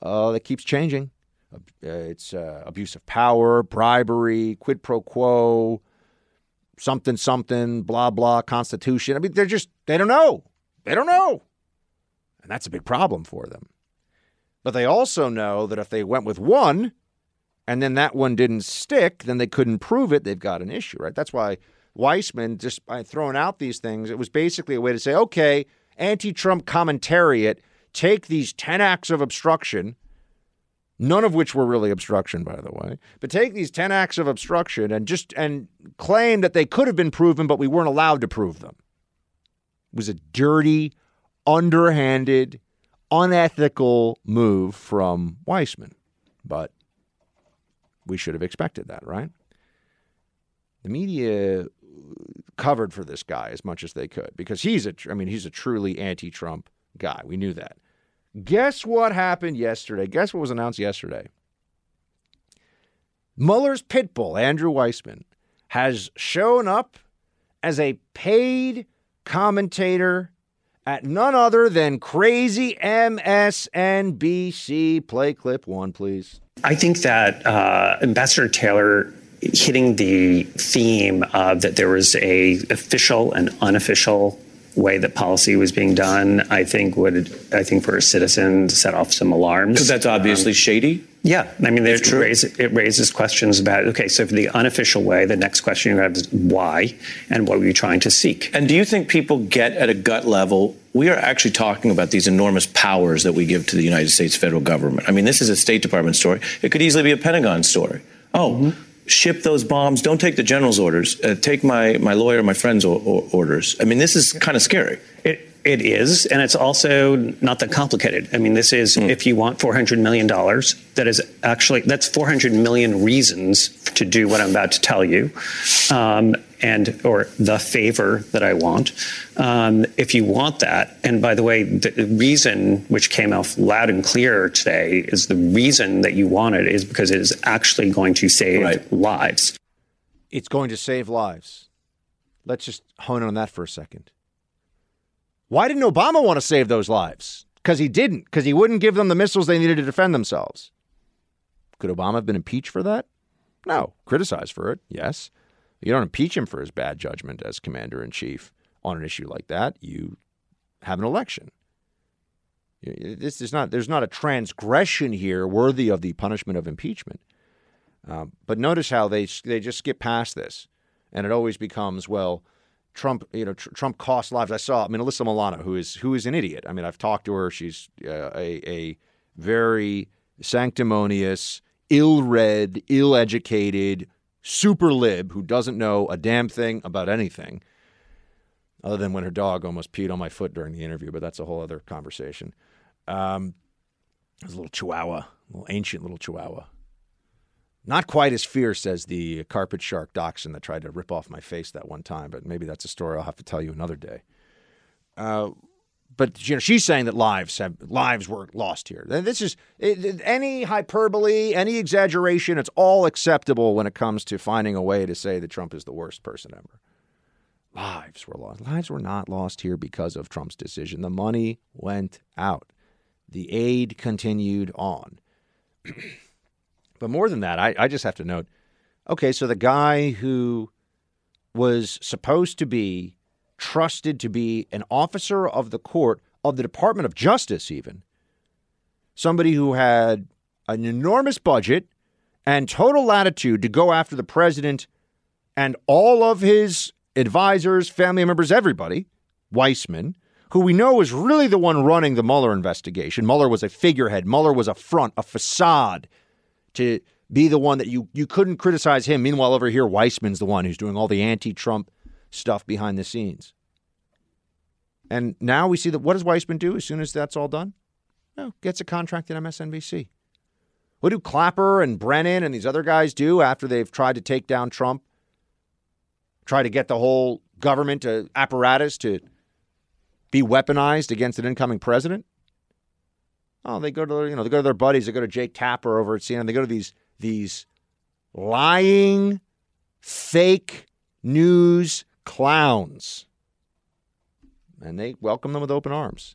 S2: Oh, that keeps changing. Uh, it's uh, abuse of power, bribery, quid pro quo, something, something, blah, blah, constitution. I mean, they're just, they don't know. They don't know. And that's a big problem for them. But they also know that if they went with one and then that one didn't stick, then they couldn't prove it. They've got an issue, right? That's why Weissmann, just by throwing out these things, it was basically a way to say, okay, anti Trump commentariat, take these 10 acts of obstruction, none of which were really obstruction, by the way, but take these 10 acts of obstruction and just and claim that they could have been proven, but we weren't allowed to prove them. It was a dirty, underhanded, unethical move from Weissmann. But we should have expected that, right? The media covered for this guy as much as they could because he's a I mean he's a truly anti-Trump guy. We knew that. Guess what happened yesterday? Guess what was announced yesterday? Mueller's pit bull, Andrew Weissmann, has shown up as a paid commentator at none other than crazy MSNBC. Play clip one, please.
S13: I think that uh, Ambassador Taylor hitting the theme of that there was a official and unofficial way that policy was being done, I think would I think for a citizen set off some alarms
S14: because that's obviously um, shady.
S13: Yeah, I mean, it, raises, it raises questions about okay, so for the unofficial way, the next question you have is why and what were you trying to seek?
S14: And do you think people get at a gut level? We are actually talking about these enormous powers that we give to the United States federal government. I mean, this is a State Department story. It could easily be a Pentagon story. Oh. Mm-hmm ship those bombs. Don't take the general's orders. Uh, take my, my lawyer, my friend's o- orders. I mean, this is kind of scary.
S13: It, it is, and it's also not that complicated. I mean, this is mm. if you want $400 million, that is actually, that's 400 million reasons to do what I'm about to tell you. Um, and or the favor that I want. Um, if you want that, and by the way, the reason which came out loud and clear today is the reason that you want it is because it is actually going to save right. lives.
S2: It's going to save lives. Let's just hone in on that for a second. Why didn't Obama want to save those lives? Because he didn't, because he wouldn't give them the missiles they needed to defend themselves. Could Obama have been impeached for that? No. Criticized for it? Yes. You don't impeach him for his bad judgment as commander in chief on an issue like that. You have an election. This is not. There's not a transgression here worthy of the punishment of impeachment. Um, but notice how they they just skip past this, and it always becomes well. Trump, you know, tr- Trump cost lives. I saw. I mean, Alyssa Milano, who is who is an idiot. I mean, I've talked to her. She's uh, a a very sanctimonious, ill-read, ill-educated super lib who doesn't know a damn thing about anything, other than when her dog almost peed on my foot during the interview. But that's a whole other conversation. Um, it was a little Chihuahua, a little ancient little Chihuahua. Not quite as fierce as the carpet shark dachshund that tried to rip off my face that one time, but maybe that's a story I'll have to tell you another day. Uh, but you know, she's saying that lives have lives were lost here. This is it, any hyperbole, any exaggeration. It's all acceptable when it comes to finding a way to say that Trump is the worst person ever. Lives were lost. Lives were not lost here because of Trump's decision. The money went out. The aid continued on. But more than that, I, I just have to note okay, so the guy who was supposed to be trusted to be an officer of the court, of the Department of Justice, even, somebody who had an enormous budget and total latitude to go after the president and all of his advisors, family members, everybody, Weissmann, who we know is really the one running the Mueller investigation. Mueller was a figurehead. Mueller was a front, a facade to be the one that you you couldn't criticize him. Meanwhile, over here, Weissmann's the one who's doing all the anti-Trump stuff behind the scenes. And now we see that what does Weissman do as soon as that's all done? No, gets a contract at MSNBC. What do Clapper and Brennan and these other guys do after they've tried to take down Trump? try to get the whole government uh, apparatus to be weaponized against an incoming president. Oh, they go to you know they go to their buddies. They go to Jake Tapper over at CNN. They go to these these lying, fake news clowns, and they welcome them with open arms.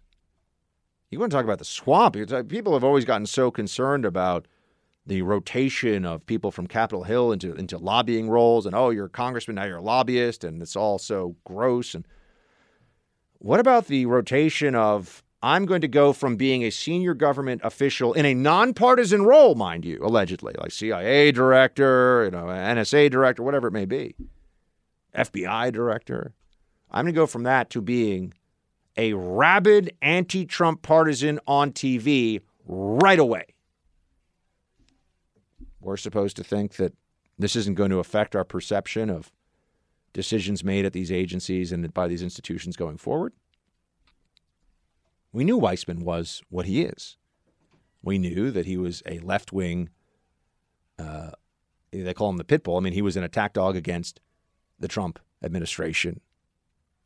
S2: You want to talk about the swamp? Uh, people have always gotten so concerned about the rotation of people from Capitol Hill into into lobbying roles, and oh, you're a congressman now, you're a lobbyist, and it's all so gross. And what about the rotation of I'm going to go from being a senior government official in a nonpartisan role, mind you, allegedly, like CIA director, you know, NSA director, whatever it may be, FBI director. I'm going to go from that to being a rabid anti-Trump partisan on TV right away. We're supposed to think that this isn't going to affect our perception of decisions made at these agencies and by these institutions going forward. We knew Weissmann was what he is. We knew that he was a left wing, uh, they call him the pit bull. I mean, he was an attack dog against the Trump administration.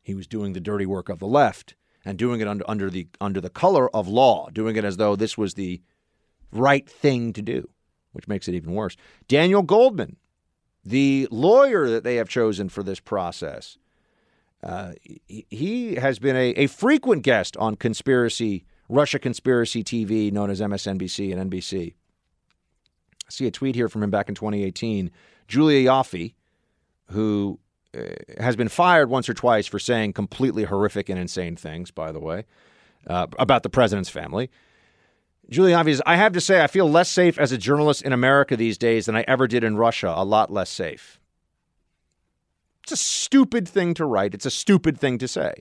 S2: He was doing the dirty work of the left and doing it under, under the under the color of law, doing it as though this was the right thing to do, which makes it even worse. Daniel Goldman, the lawyer that they have chosen for this process, uh, he has been a, a frequent guest on conspiracy Russia conspiracy TV, known as MSNBC and NBC. I see a tweet here from him back in 2018. Julia Ioffe, who uh, has been fired once or twice for saying completely horrific and insane things, by the way, uh, about the president's family. Julia Ioffe says, I have to say, I feel less safe as a journalist in America these days than I ever did in Russia. A lot less safe. It's a stupid thing to write. It's a stupid thing to say.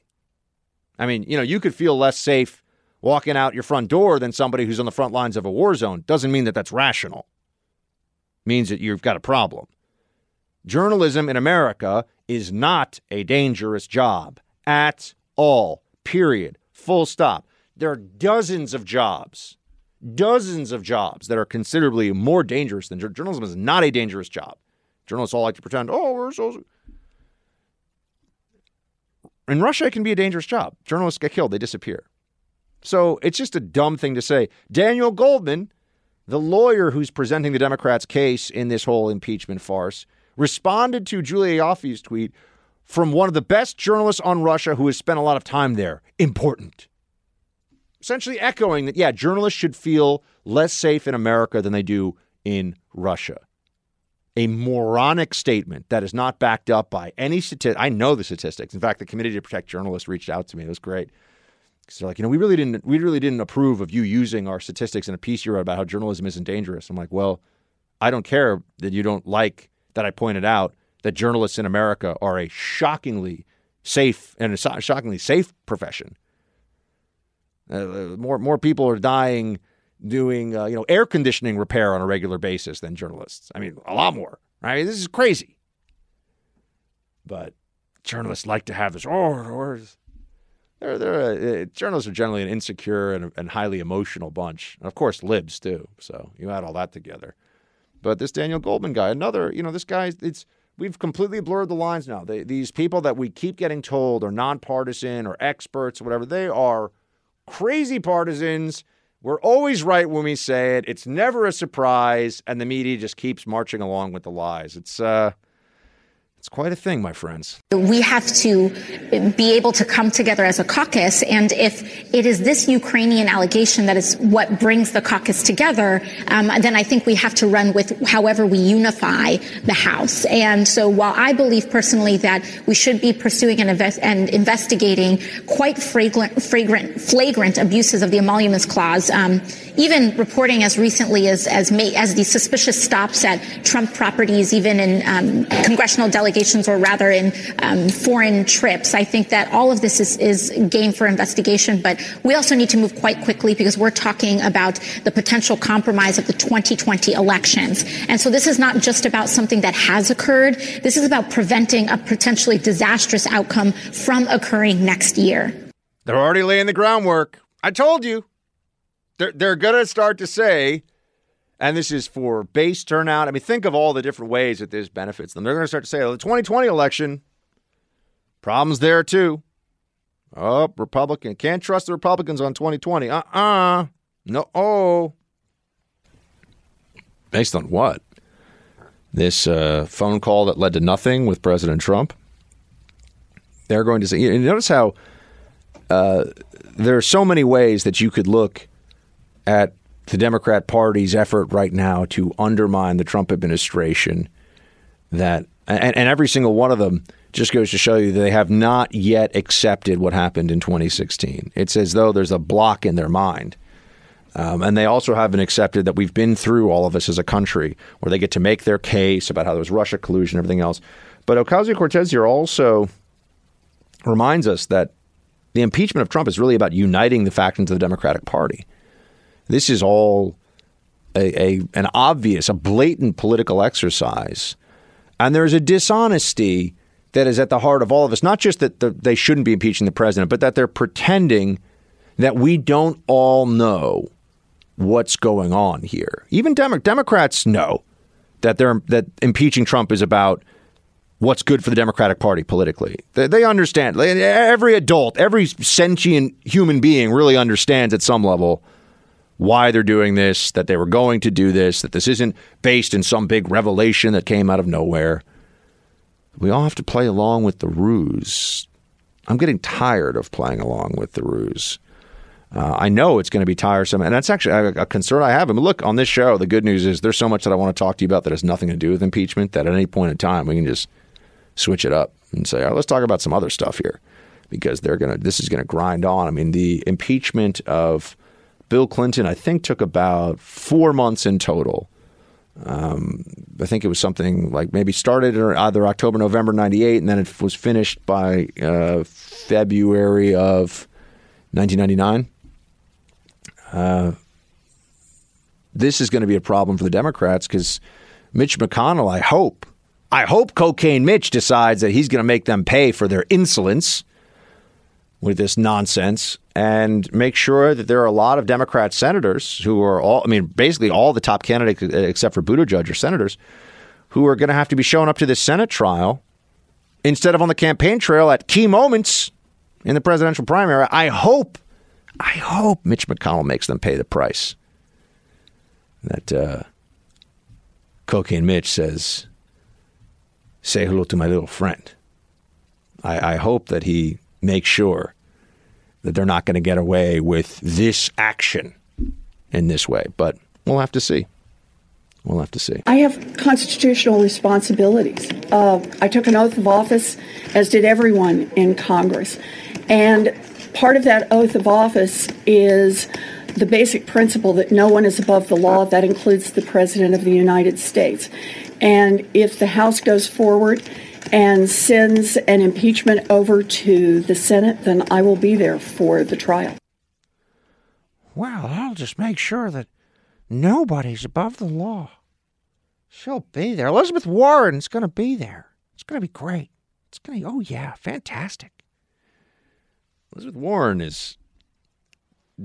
S2: I mean, you know, you could feel less safe walking out your front door than somebody who's on the front lines of a war zone. Doesn't mean that that's rational. It means that you've got a problem. Journalism in America is not a dangerous job at all. Period. Full stop. There are dozens of jobs, dozens of jobs that are considerably more dangerous than journalism is not a dangerous job. Journalists all like to pretend, oh, we're so in Russia, it can be a dangerous job. Journalists get killed, they disappear. So it's just a dumb thing to say. Daniel Goldman, the lawyer who's presenting the Democrats' case in this whole impeachment farce, responded to Julia Ioffe's tweet from one of the best journalists on Russia who has spent a lot of time there. Important. Essentially echoing that, yeah, journalists should feel less safe in America than they do in Russia a moronic statement that is not backed up by any statistic. I know the statistics. In fact, the Committee to Protect Journalists reached out to me. It was great. So they're like, you know, we really didn't we really didn't approve of you using our statistics in a piece you wrote about how journalism isn't dangerous. I'm like, well, I don't care that you don't like that I pointed out that journalists in America are a shockingly safe and a shockingly safe profession. Uh, more more people are dying doing uh, you know air conditioning repair on a regular basis than journalists. I mean, a lot more. Right? This is crazy. But journalists like to have this. Oh, they're, they're uh, journalists are generally an insecure and, and highly emotional bunch. And of course, libs too. So you add all that together. But this Daniel Goldman guy, another, you know, this guy, it's we've completely blurred the lines now. They, these people that we keep getting told are nonpartisan or experts or whatever, they are crazy partisans we're always right when we say it. It's never a surprise, and the media just keeps marching along with the lies. It's uh, it's quite a thing, my friends.
S15: We have to be able to come together as a caucus. And if it is this Ukrainian allegation that is what brings the caucus together, um, then I think we have to run with however we unify the House. And so while I believe personally that we should be pursuing and, invest- and investigating quite fragrant, fragrant, flagrant abuses of the emoluments clause, um, even reporting as recently as as, may, as the suspicious stops at Trump properties, even in um, congressional delegations or rather in um, foreign trips. I think that all of this is, is game for investigation, but we also need to move quite quickly because we're talking about the potential compromise of the 2020 elections. And so this is not just about something that has occurred. This is about preventing a potentially disastrous outcome from occurring next year.
S2: They're already laying the groundwork. I told you they're, they're going to start to say, and this is for base turnout. I mean, think of all the different ways that this benefits them. They're going to start to say, oh, the 2020 election, Problems there too. Oh, Republican. Can't trust the Republicans on 2020. Uh uh No. Oh. Based on what? This uh, phone call that led to nothing with President Trump. They're going to say, you notice how uh, there are so many ways that you could look at the Democrat Party's effort right now to undermine the Trump administration. That and, and every single one of them just goes to show you that they have not yet accepted what happened in 2016. It's as though there's a block in their mind. Um, and they also haven't accepted that we've been through all of this as a country, where they get to make their case about how there was Russia collusion and everything else. But Ocasio Cortez here also reminds us that the impeachment of Trump is really about uniting the factions of the Democratic Party. This is all a, a an obvious, a blatant political exercise, and there's a dishonesty that is at the heart of all of us. Not just that the, they shouldn't be impeaching the president, but that they're pretending that we don't all know what's going on here. Even Demo- Democrats know that they're that impeaching Trump is about what's good for the Democratic Party politically. They, they understand. Every adult, every sentient human being really understands at some level why they're doing this, that they were going to do this, that this isn't based in some big revelation that came out of nowhere. We all have to play along with the ruse. I'm getting tired of playing along with the ruse. Uh, I know it's going to be tiresome, and that's actually a, a concern I have. I mean, look, on this show, the good news is there's so much that I want to talk to you about that has nothing to do with impeachment that at any point in time we can just switch it up and say, all right, let's talk about some other stuff here because they're going to, this is going to grind on. I mean, the impeachment of Bill Clinton, I think, took about four months in total. Um, I think it was something like maybe started in either October, November 98, and then it was finished by uh, February of 1999. Uh, this is going to be a problem for the Democrats because Mitch McConnell, I hope, I hope Cocaine Mitch decides that he's going to make them pay for their insolence with this nonsense and make sure that there are a lot of Democrat senators who are all, I mean, basically all the top candidates except for Buttigieg are senators who are going to have to be showing up to this Senate trial instead of on the campaign trail at key moments in the presidential primary. I hope, I hope Mitch McConnell makes them pay the price. That uh, Cocaine Mitch says, say hello to my little friend. I, I hope that he makes sure that they're not going to get away with this action in this way. But we'll have to see. We'll have to see.
S16: I have constitutional responsibilities. Uh, I took an oath of office, as did everyone in Congress. And part of that oath of office is the basic principle that no one is above the law. That includes the President of the United States. And if the House goes forward and sends an impeachment over to the Senate, then I will be there for the trial.
S2: Well, I'll just make sure that nobody's above the law. She'll be there. Elizabeth Warren's going to be there. It's going to be great. It's going to, oh, yeah, fantastic. Elizabeth Warren is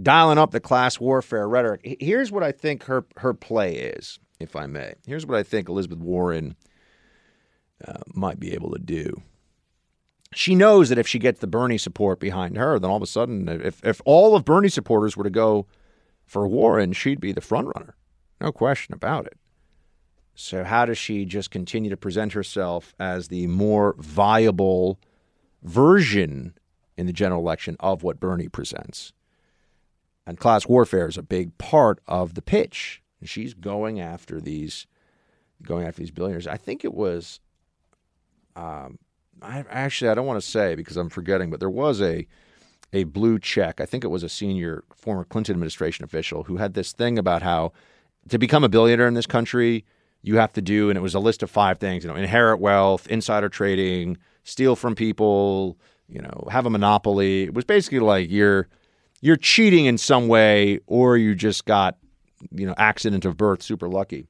S2: dialing up the class warfare rhetoric. Here's what I think her, her play is, if I may. Here's what I think Elizabeth Warren uh, might be able to do. She knows that if she gets the Bernie support behind her, then all of a sudden, if, if all of Bernie supporters were to go for Warren, she'd be the front runner. No question about it. So, how does she just continue to present herself as the more viable version in the general election of what Bernie presents? And class warfare is a big part of the pitch. She's going after these, going after these billionaires. I think it was um, I actually I don't want to say because I'm forgetting, but there was a a blue check. I think it was a senior former Clinton administration official who had this thing about how to become a billionaire in this country, you have to do, and it was a list of five things. You know, inherit wealth, insider trading, steal from people, you know, have a monopoly. It was basically like you're you're cheating in some way, or you just got you know accident of birth, super lucky.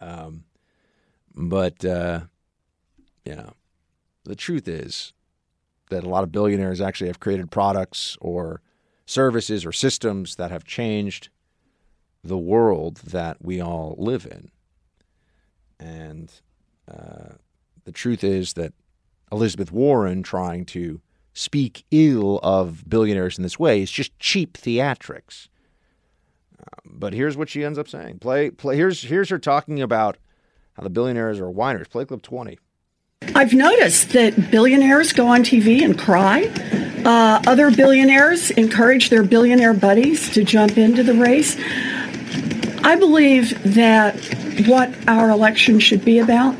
S2: Um, but uh, know, the truth is that a lot of billionaires actually have created products or services or systems that have changed the world that we all live in. And uh, the truth is that Elizabeth Warren trying to speak ill of billionaires in this way is just cheap theatrics. Uh, but here's what she ends up saying. Play, play. Here's here's her talking about how the billionaires are whiners. Play clip twenty.
S16: I've noticed that billionaires go on TV and cry. Uh, other billionaires encourage their billionaire buddies to jump into the race. I believe that what our election should be about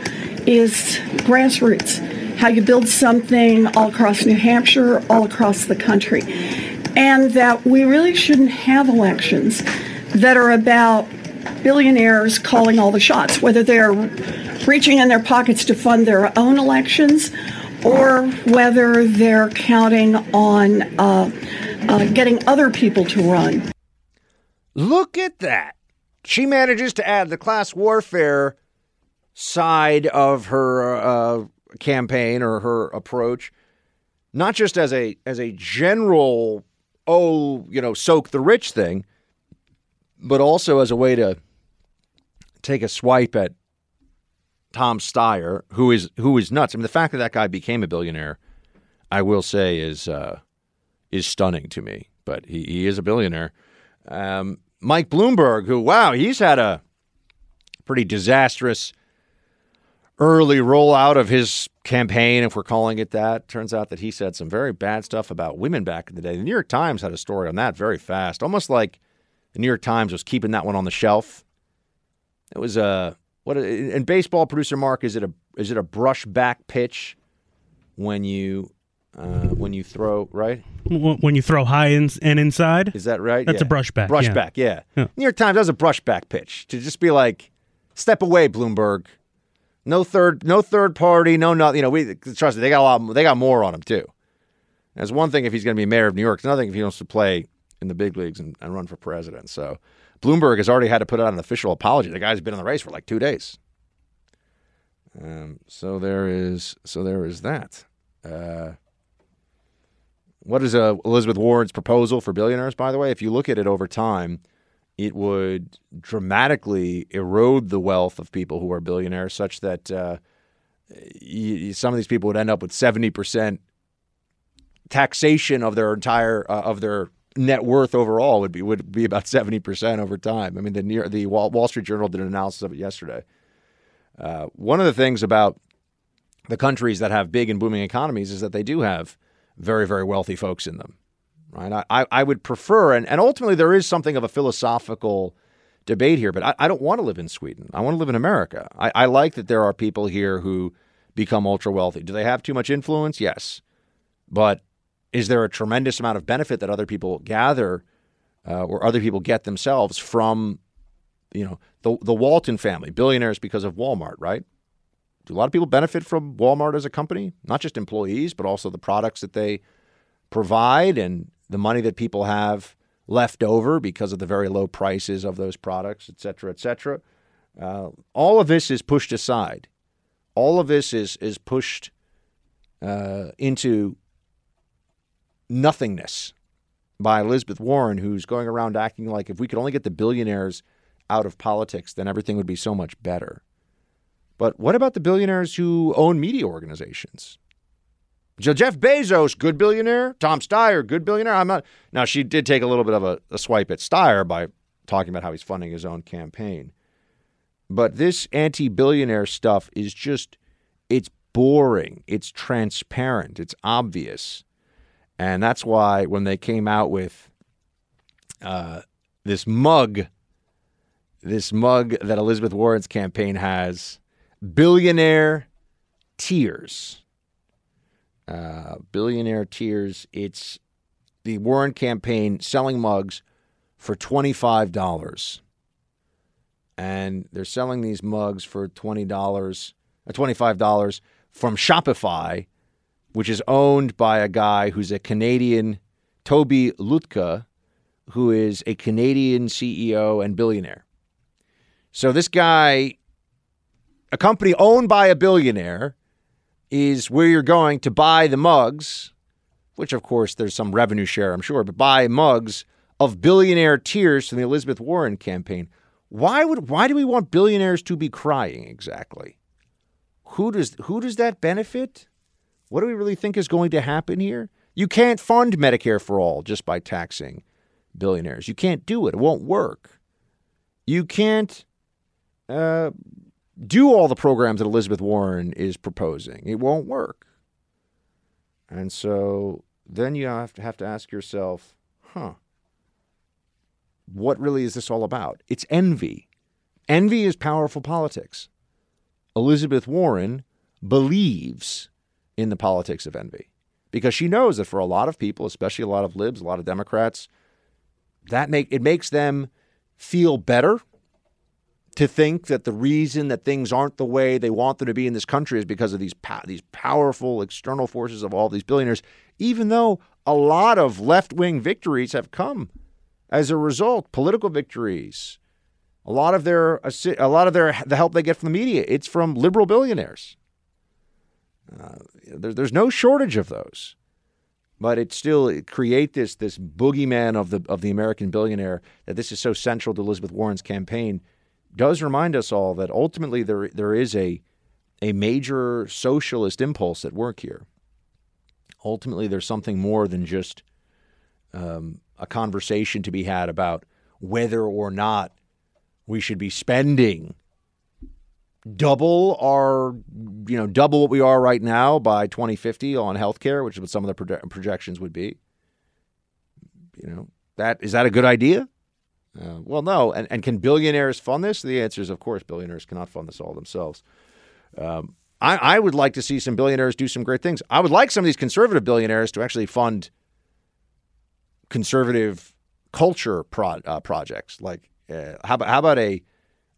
S16: is grassroots, how you build something all across New Hampshire, all across the country. And that we really shouldn't have elections that are about billionaires calling all the shots, whether they're reaching in their pockets to fund their own elections or whether they're counting on uh, uh, getting other people to run.
S2: Look at that. She manages to add the class warfare side of her uh, campaign or her approach, not just as a as a general, oh, you know, soak the rich thing, but also as a way to take a swipe at Tom Steyer, who is who is nuts. I mean, the fact that that guy became a billionaire, I will say, is uh, is stunning to me. But he, he is a billionaire. Um, Mike Bloomberg, who wow, he's had a pretty disastrous early rollout of his campaign, if we're calling it that. Turns out that he said some very bad stuff about women back in the day. The New York Times had a story on that very fast, almost like the New York Times was keeping that one on the shelf. It was a what in baseball producer Mark is it a is it a brush back pitch when you uh, when you throw right
S17: when you throw high in, and inside
S2: is that right
S17: that's
S2: yeah.
S17: a brush back
S2: brush
S17: yeah.
S2: back yeah.
S17: Yeah.
S2: New York Times does a brush back pitch to just be like step away Bloomberg no third no third party no nothing you know we trust me they got a lot they got more on him too That's one thing if he's going to be mayor of New York it's another thing if he wants to play in the big leagues and, and run for president so Bloomberg has already had to put out an official apology. The guy's been in the race for like two days. Um, so there is so there is that. Uh, what is uh, Elizabeth Warren's proposal for billionaires? By the way, if you look at it over time, it would dramatically erode the wealth of people who are billionaires, such that uh, y- some of these people would end up with seventy percent taxation of their entire uh, of their net worth overall would be would be about seventy percent over time. I mean, the near the Wall, Wall Street Journal did an analysis of it yesterday. Uh, one of the things about the countries that have big and booming economies is that they do have very very wealthy folks in them, right? I I would prefer, and and ultimately there is something of a philosophical debate here, but I, I don't want to live in Sweden. I want to live in America. I, I like that there are people here who become ultra wealthy. Do they have too much influence? Yes, but is there a tremendous amount of benefit that other people gather uh, or other people get themselves from you know the the Walton family billionaires because of Walmart right? Do a lot of people benefit from Walmart as a company? Not just employees but also the products that they provide and the money that people have left over because of the very low prices of those products et cetera et cetera. Uh, all of this is pushed aside. All of this is is pushed uh, into nothingness by Elizabeth Warren, who's going around acting like if we could only get the billionaires out of politics, then everything would be so much better. But what about the billionaires who own media organizations? Jeff Bezos, good billionaire. Tom Steyer, good billionaire. I'm not. Now she did take a little bit of a, a swipe at Steyer by talking about how he's funding his own campaign. But this anti-billionaire stuff is just it's boring. It's transparent. It's obvious. And that's why when they came out with uh, this mug, this mug that Elizabeth Warren's campaign has, billionaire tears. Uh, billionaire tears. It's the Warren campaign selling mugs for $25. And they're selling these mugs for $20, uh, $25 from Shopify which is owned by a guy who's a Canadian, Tobi Lütke, who is a Canadian CEO and billionaire. So this guy, a company owned by a billionaire, is where you're going to buy the mugs, which of course there's some revenue share, I'm sure, but buy mugs of billionaire tears from the Elizabeth Warren campaign. Why would why do we want billionaires to be crying exactly? Who does who does that benefit? What do we really think is going to happen here? You can't fund Medicare for all just by taxing billionaires. You can't do it. It won't work. You can't uh, do all the programs that Elizabeth Warren is proposing. It won't work. And so then you have to have to ask yourself, huh, what really is this all about? It's envy. Envy is powerful politics. Elizabeth Warren believes in the politics of envy. Because she knows that for a lot of people, especially a lot of libs, a lot of Democrats, that make it makes them feel better to think that the reason that things aren't the way they want them to be in this country is because of these these powerful external forces of all these billionaires even though a lot of left-wing victories have come as a result political victories. A lot of their a lot of their the help they get from the media it's from liberal billionaires uh, there, there's no shortage of those but it still create this this boogeyman of the of the American billionaire that this is so central to Elizabeth Warren's campaign does remind us all that ultimately there there is a a major socialist impulse at work here. Ultimately, there's something more than just um, a conversation to be had about whether or not we should be spending double our you know double what we are right now by 2050 on healthcare, which is what some of the proje- projections would be. You know that is that a good idea? Uh, well, no. And, and can billionaires fund this? The answer is, of course, billionaires cannot fund this all themselves. Um, I, I would like to see some billionaires do some great things. I would like some of these conservative billionaires to actually fund conservative culture pro, uh, projects. Like, uh, how, about, how about a,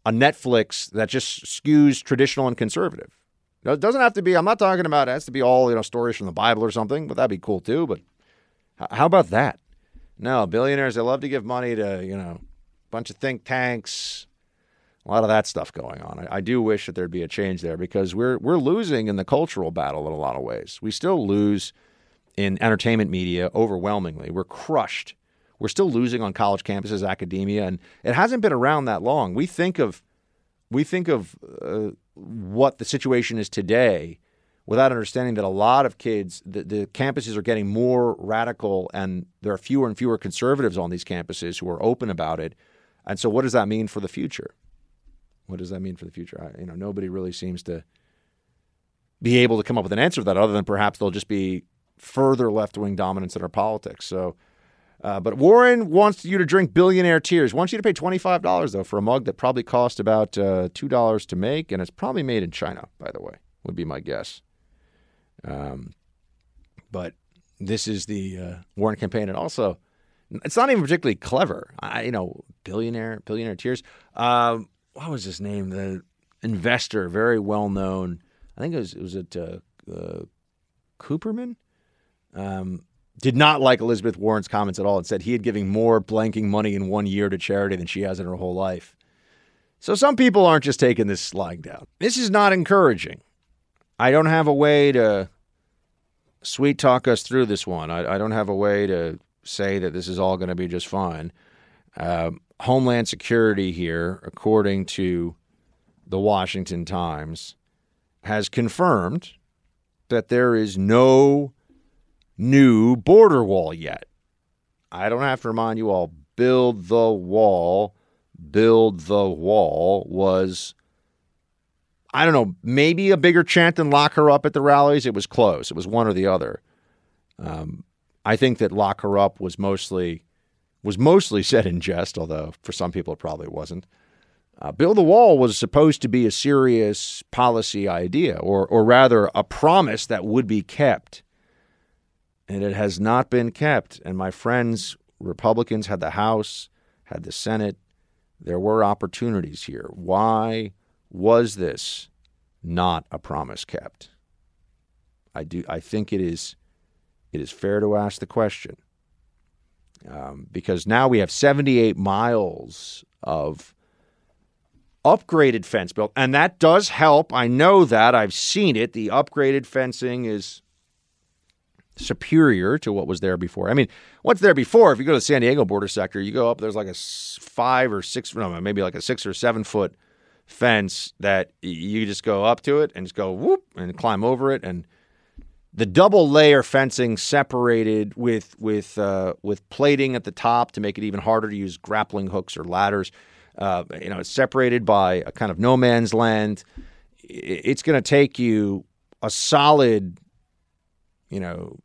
S2: a Netflix that just skews traditional and conservative? it doesn't have to be, I'm not talking about it has to be all, you know, stories from the Bible or something, but that'd be cool too. But how about that? No, billionaires, they love to give money to, you know, a bunch of think tanks, a lot of that stuff going on. I, I, do wish that there'd be a change there because we're we're losing in the cultural battle in a lot of ways. We still lose in entertainment media overwhelmingly. We're crushed. We're still losing on college campuses, academia, and it hasn't been around that long. We think of we think of uh, what the situation is today without understanding that a lot of kids, the, the, campuses are getting more radical and there are fewer and fewer conservatives on these campuses who are open about it. And so, what does that mean for the future? What does that mean for the future? I, you know, nobody really seems to be able to come up with an answer to that, other than perhaps they'll just be further left wing dominance in our politics. So, uh, but Warren wants you to drink billionaire tears. Wants you to pay twenty five dollars though for a mug that probably cost about uh, two dollars to make, and it's probably made in China. By the way, would be my guess. Um, but this is the uh, Warren campaign, and also it's not even particularly clever. I, you know, billionaire, billionaire tears. Um, what was his name? The investor, very well known. I think it was was it uh, uh, Cooperman. Um, did not like Elizabeth Warren's comments at all and said he had given more blanking money in one year to charity than she has in her whole life. So some people aren't just taking this lying down. This is not encouraging. I don't have a way to sweet talk us through this one. I, I don't have a way to say that this is all going to be just fine. Uh, Homeland Security here, according to the Washington Times, has confirmed that there is no new border wall yet. I don't have to remind you all build the wall, build the wall was I don't know, maybe a bigger chant than lock her up at the rallies. It was close. It was one or the other. Um, I think that lock her up was mostly was mostly said in jest, although for some people it probably wasn't. Uh, build the wall was supposed to be a serious policy idea, or or rather a promise that would be kept, and it has not been kept. And my friends, Republicans had the House, had the Senate. There were opportunities here. Why? Was this not a promise kept? I do. I think it is. It is fair to ask the question um, because now we have 78 miles of upgraded fence built, and that does help. I know that I've seen it. The upgraded fencing is superior to what was there before. I mean, what's there before? If you go to the San Diego border sector, you go up. There's like a five or six, no, maybe like a six or seven foot fence that you just go up to it and just go whoop and climb over it and the double layer fencing separated with with uh, with plating at the top to make it even harder to use grappling hooks or ladders. Uh, you know, it's separated by a kind of no man's land. It's going to take you a solid, you know,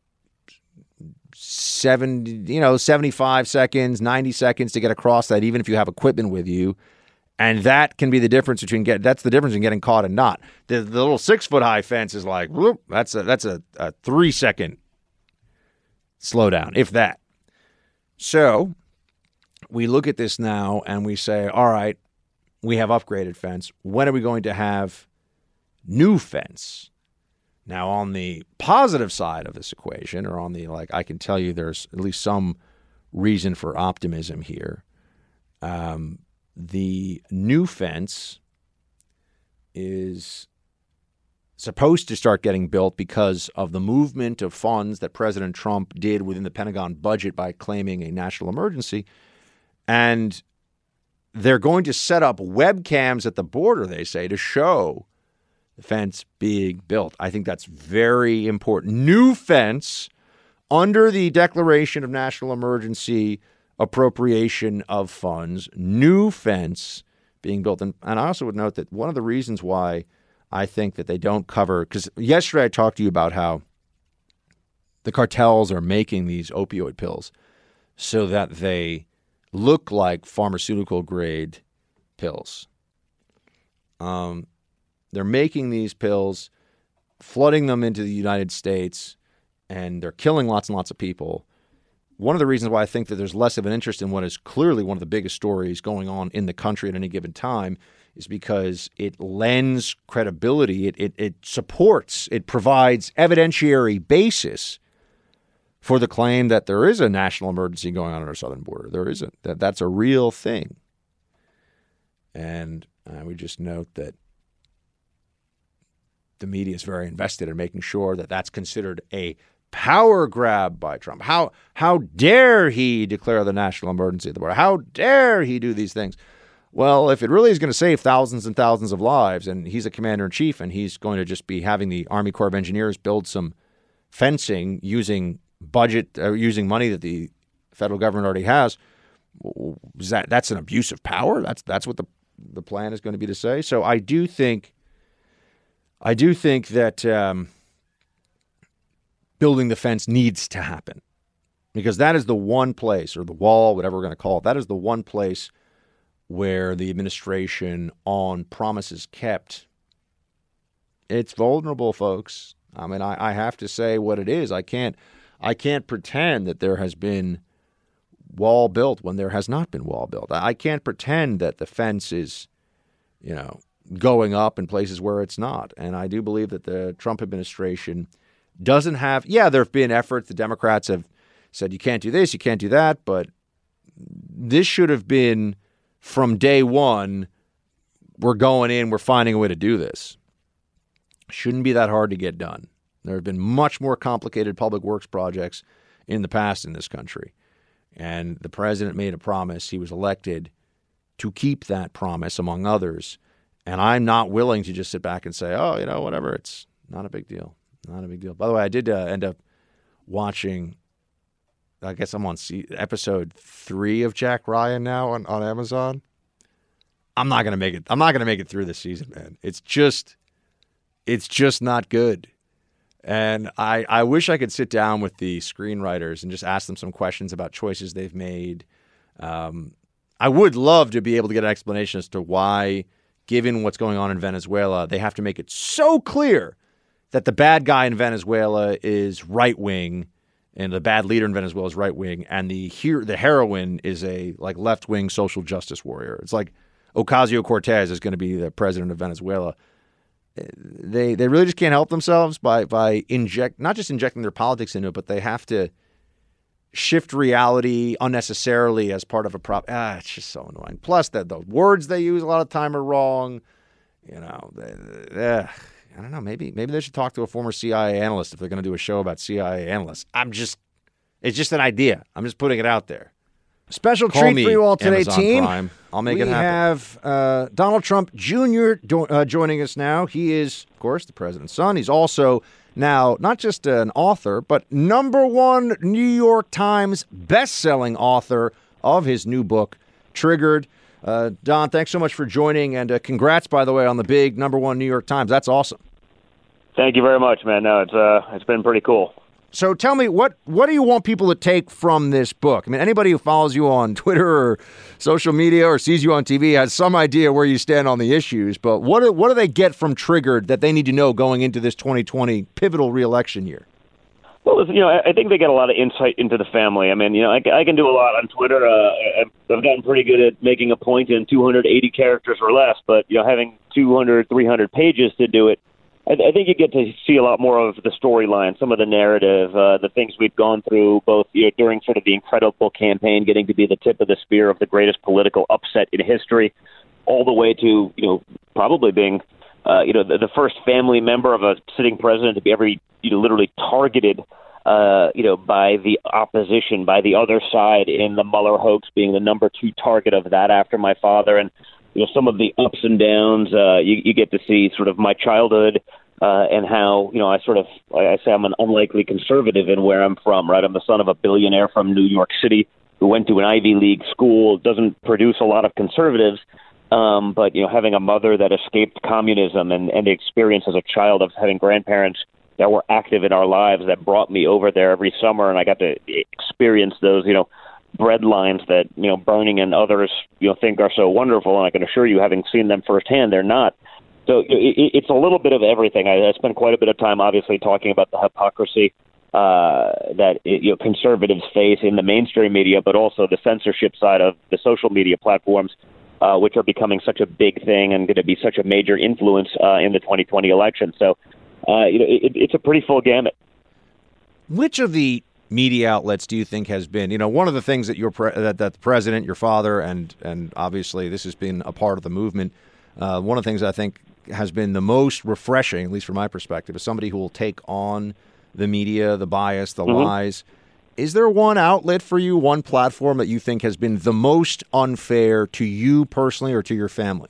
S2: seven, you know, seventy-five seconds, ninety seconds to get across that, even if you have equipment with you. And that can be the difference between get. That's the difference in getting caught and not. The, the little six foot high fence is like whoop, that's a that's a, a three second slowdown, if that. So we look at this now and we say, all right, we have upgraded fence. When are we going to have new fence? Now, on the positive side of this equation, or on the like, I can tell you there's at least some reason for optimism here. Um, the new fence is supposed to start getting built because of the movement of funds that President Trump did within the Pentagon budget by claiming a national emergency. And they're going to set up webcams at the border, they say, to show the fence being built. I think that's very important. New fence under the declaration of national emergency appropriation of funds, new fence being built. And, and I also would note that one of the reasons why I think that they don't cover, because yesterday I talked to you about how the cartels are making these opioid pills so that they look like pharmaceutical grade pills. Um, they're making these pills, flooding them into the United States, and they're killing lots and lots of people one of the reasons why I think that there's less of an interest in what is clearly one of the biggest stories going on in the country at any given time is because it lends credibility, it, it, it supports, it provides evidentiary basis for the claim that there is a national emergency going on at our southern border. There isn't. That that's a real thing. And uh, we just note that the media is very invested in making sure that that's considered a power grab by Trump. How how dare he declare the national emergency at the border? How dare he do these things? Well, if it really is going to save thousands and thousands of lives, and he's a commander in chief, and he's going to just be having the Army Corps of Engineers build some fencing using budget, uh, using money that the federal government already has, that that's an abuse of power? That's that's what the the plan is going to be to say. So I do think, I do think that. Um, building the fence needs to happen because that is the one place, or the wall, whatever we're going to call it, that is the one place where the administration on promises kept. It's vulnerable, folks. I mean, I, I have to say what it is. I can't, I can't pretend that there has been wall built when there has not been wall built. I can't pretend that the fence is, you know, going up in places where it's not. And I do believe that the Trump administration doesn't have, yeah, there have been efforts. The Democrats have said you can't do this, you can't do that, but this should have been from day one. We're going in, we're finding a way to do this. Shouldn't be that hard to get done. There have been much more complicated public works projects in the past in this country. And the president made a promise. He was elected to keep that promise, among others. And I'm not willing to just sit back and say, oh, you know, whatever, it's not a big deal. Not a big deal. By the way, I did uh, end up watching. I guess I'm on C- episode three of Jack Ryan now on, on Amazon. I'm not gonna make it. I'm not gonna make it through this season, man. It's just, it's just not good. And I, I wish I could sit down with the screenwriters and just ask them some questions about choices they've made. Um, I would love to be able to get an explanation as to why, given what's going on in Venezuela, they have to make it so clear that the bad guy in Venezuela is right wing and the bad leader in Venezuela is right wing, and the the heroine is a like left wing social justice warrior. It's like Ocasio Cortez is going to be the president of Venezuela. They they really just can't help themselves by by inject not just injecting their politics into it, but they have to shift reality unnecessarily as part of a prop. Ah, it's just so annoying. Plus, that the words they use a lot of time are wrong. You know, they, they, I don't know. Maybe maybe they should talk to a former CIA analyst if they're going to do a show about CIA analysts. I'm just, it's just an idea. I'm just putting it out there. Special Call treat for you all today, Amazon team. Prime. I'll make we it happen. We have uh, Donald Trump Jr. Do- uh, joining us now. He is, of course, the president's son. He's also Now, not just an author, but number one New York Times best-selling author of his new book, Triggered. Uh, Don, thanks so much for joining, and uh, congrats, by the way, on the big number one New York Times. That's awesome.
S18: Thank you very much, man. No, it's uh, it's been pretty cool.
S2: So tell me what what do you want people to take from this book? I mean, anybody who follows you on Twitter or social media or sees you on TV has some idea where you stand on the issues. But what do, what do they get from Triggered that they need to know going into this 2020 pivotal reelection year?
S18: Well, you know, I think they get a lot of insight into the family. I mean, you know, I, I can do a lot on Twitter. Uh, I've gotten pretty good at making a point in 280 characters or less, but you know, having 200, 300 pages to do it I, I think you get to see a lot more of the storyline, some of the narrative, uh, the things we've gone through, both you know, during sort of the incredible campaign, getting to be the tip of the spear of the greatest political upset in history, all the way to you know probably being uh, you know the, the first family member of a sitting president to be ever you know, literally targeted. Uh, you know, by the opposition, by the other side in the Mueller hoax, being the number two target of that after my father, and you know some of the ups and downs. Uh, you, you get to see sort of my childhood uh, and how you know I sort of I say I'm an unlikely conservative in where I'm from. Right, I'm the son of a billionaire from New York City who went to an Ivy League school. Doesn't produce a lot of conservatives. Um, but you know, having a mother that escaped communism and, and the experience as a child of having grandparents that were active in our lives that brought me over there every summer, and I got to experience those, you know, bread lines that you know Bernie and others you know think are so wonderful, and I can assure you, having seen them firsthand, they're not. So it, it's a little bit of everything. I, I spent quite a bit of time, obviously, talking about the hypocrisy uh, that you know conservatives face in the mainstream media, but also the censorship side of the social media platforms, uh, which are becoming such a big thing and going to be such a major influence uh, in the 2020 election. So, uh, you know, it, it's a pretty full gamut.
S2: Which of the media outlets do you think has been, you know, one of the things that your pre- that, that the president, your father, and and obviously this has been a part of the movement. Uh, one of the things I think has been the most refreshing, at least from my perspective, is somebody who will take on the media, the bias, the mm-hmm. lies. Is there one outlet for you, one platform that you think has been the most unfair to you personally or to your family?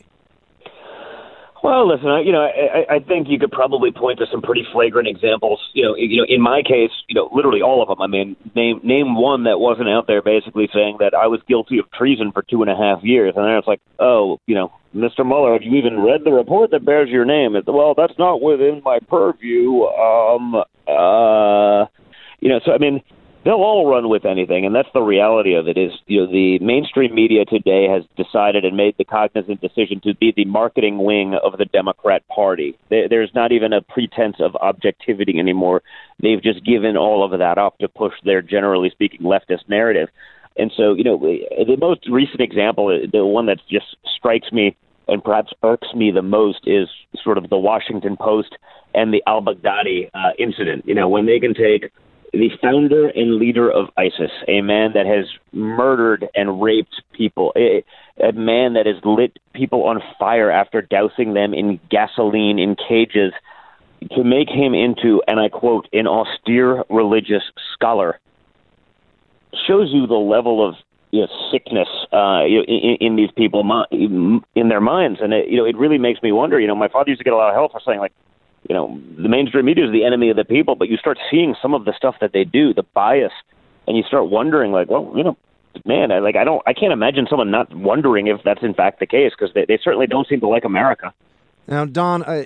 S18: Well, listen, I, you know, I, I think you could probably point to some pretty flagrant examples. You know, you know, in my case, you know, literally all of them. I mean, name name one that wasn't out there basically saying that I was guilty of treason for two and a half years, and then it's like, oh, you know, Mr. Mueller, have you even read the report that bears your name? It's, well, that's not within my purview. Um, uh, you know, so I mean, they'll all run with anything, and that's the reality of it. Is you know the mainstream media today has decided and made the cognizant decision to be the marketing wing of the Democrat Party. There's not even a pretense of objectivity anymore. They've just given all of that up to push their, generally speaking, leftist narrative. And so, you know, the most recent example, the one that just strikes me and perhaps irks me the most, is sort of the Washington Post and the al Baghdadi uh, incident. You know, when they can take the founder and leader of ISIS, a man that has murdered and raped people, a, a man that has lit people on fire after dousing them in gasoline in cages, to make him into, and I quote, an austere religious scholar, shows you the level of you know, sickness uh, in, in these people in their minds, and it, you know it really makes me wonder. You know, my father used to get a lot of help for saying like, you know, the mainstream media is the enemy of the people, but you start seeing some of the stuff that they do, the bias, and you start wondering, like, well, you know, man, I, like I don't, I can't imagine someone not wondering if that's in fact the case because they, they certainly don't seem to like America.
S2: Now, Don, uh,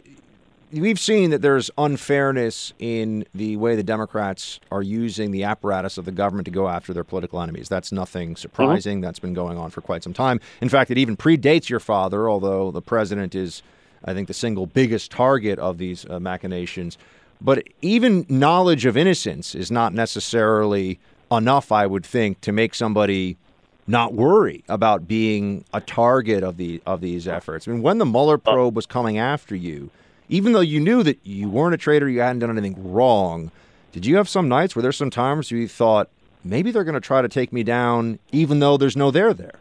S2: we've seen that there's unfairness in the way the Democrats are using the apparatus of the government to go after their political enemies. That's nothing surprising. Mm-hmm. That's been going on for quite some time. In fact, it even predates your father, although the president is I think, the single biggest target of these uh, machinations. But even knowledge of innocence is not necessarily enough, I would think, to make somebody not worry about being a target of the of these efforts. I mean, when the Mueller probe was coming after you, even though you knew that you weren't a traitor, you hadn't done anything wrong, did you have some nights where there's some times where you thought maybe they're going to try to take me down, even though there's no there there?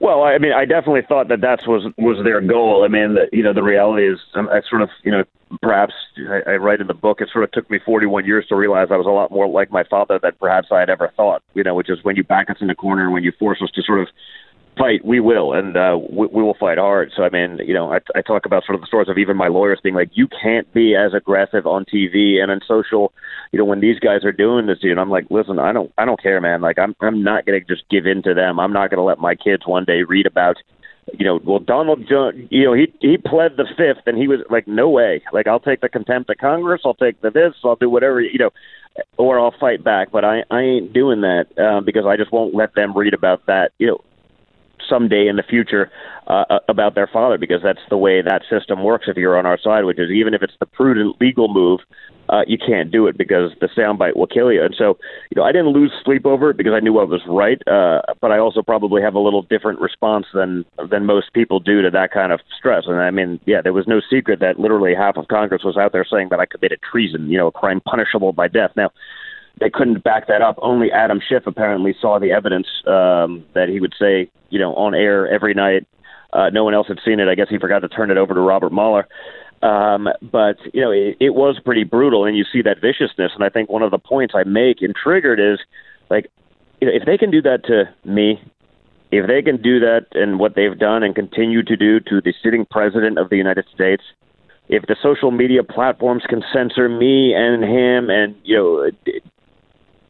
S18: Well, I mean, I definitely thought that that was was their goal. I mean, that you know, the reality is, um, I sort of, you know, perhaps I, I write in the book. It sort of took me 41 years to realize I was a lot more like my father than perhaps I had ever thought. You know, which is when you back us in the corner, when you force us to sort of fight, we will, and uh, we, we will fight hard. So I mean, you know, I, I talk about sort of the stories of even my lawyers being like, you can't be as aggressive on TV and on social. You know, when these guys are doing this, know, I'm like, listen, I don't, I don't care, man. Like, I'm, I'm not going to just give in to them. I'm not going to let my kids one day read about you know, well, Donald you know, he he pled the fifth, and he was like, no way. Like, I'll take the contempt of Congress, I'll take the this, I'll do whatever, you know, or I'll fight back. But I I ain't doing that uh, because I just won't let them read about that, you know, someday in the future uh, about their father because that's the way that system works. If you're on our side, which is even if it's the prudent legal move, uh, you can't do it because the soundbite will kill you. And so, you know, I didn't lose sleep over it because I knew I was right. Uh, but I also probably have a little different response than than most people do to that kind of stress. And I mean, yeah, there was no secret that literally half of Congress was out there saying that I committed treason, you know, a crime punishable by death. Now, they couldn't back that up. Only Adam Schiff apparently saw the evidence um, that he would say, you know, on air every night. Uh, no one else had seen it. I guess he forgot to turn it over to Robert Mueller. Um, but you know, it, it was pretty brutal, and you see that viciousness. And I think one of the points I make in Triggered is like, you know, if they can do that to me, if they can do that and what they've done and continue to do to the sitting president of the United States, if the social media platforms can censor me and him and you know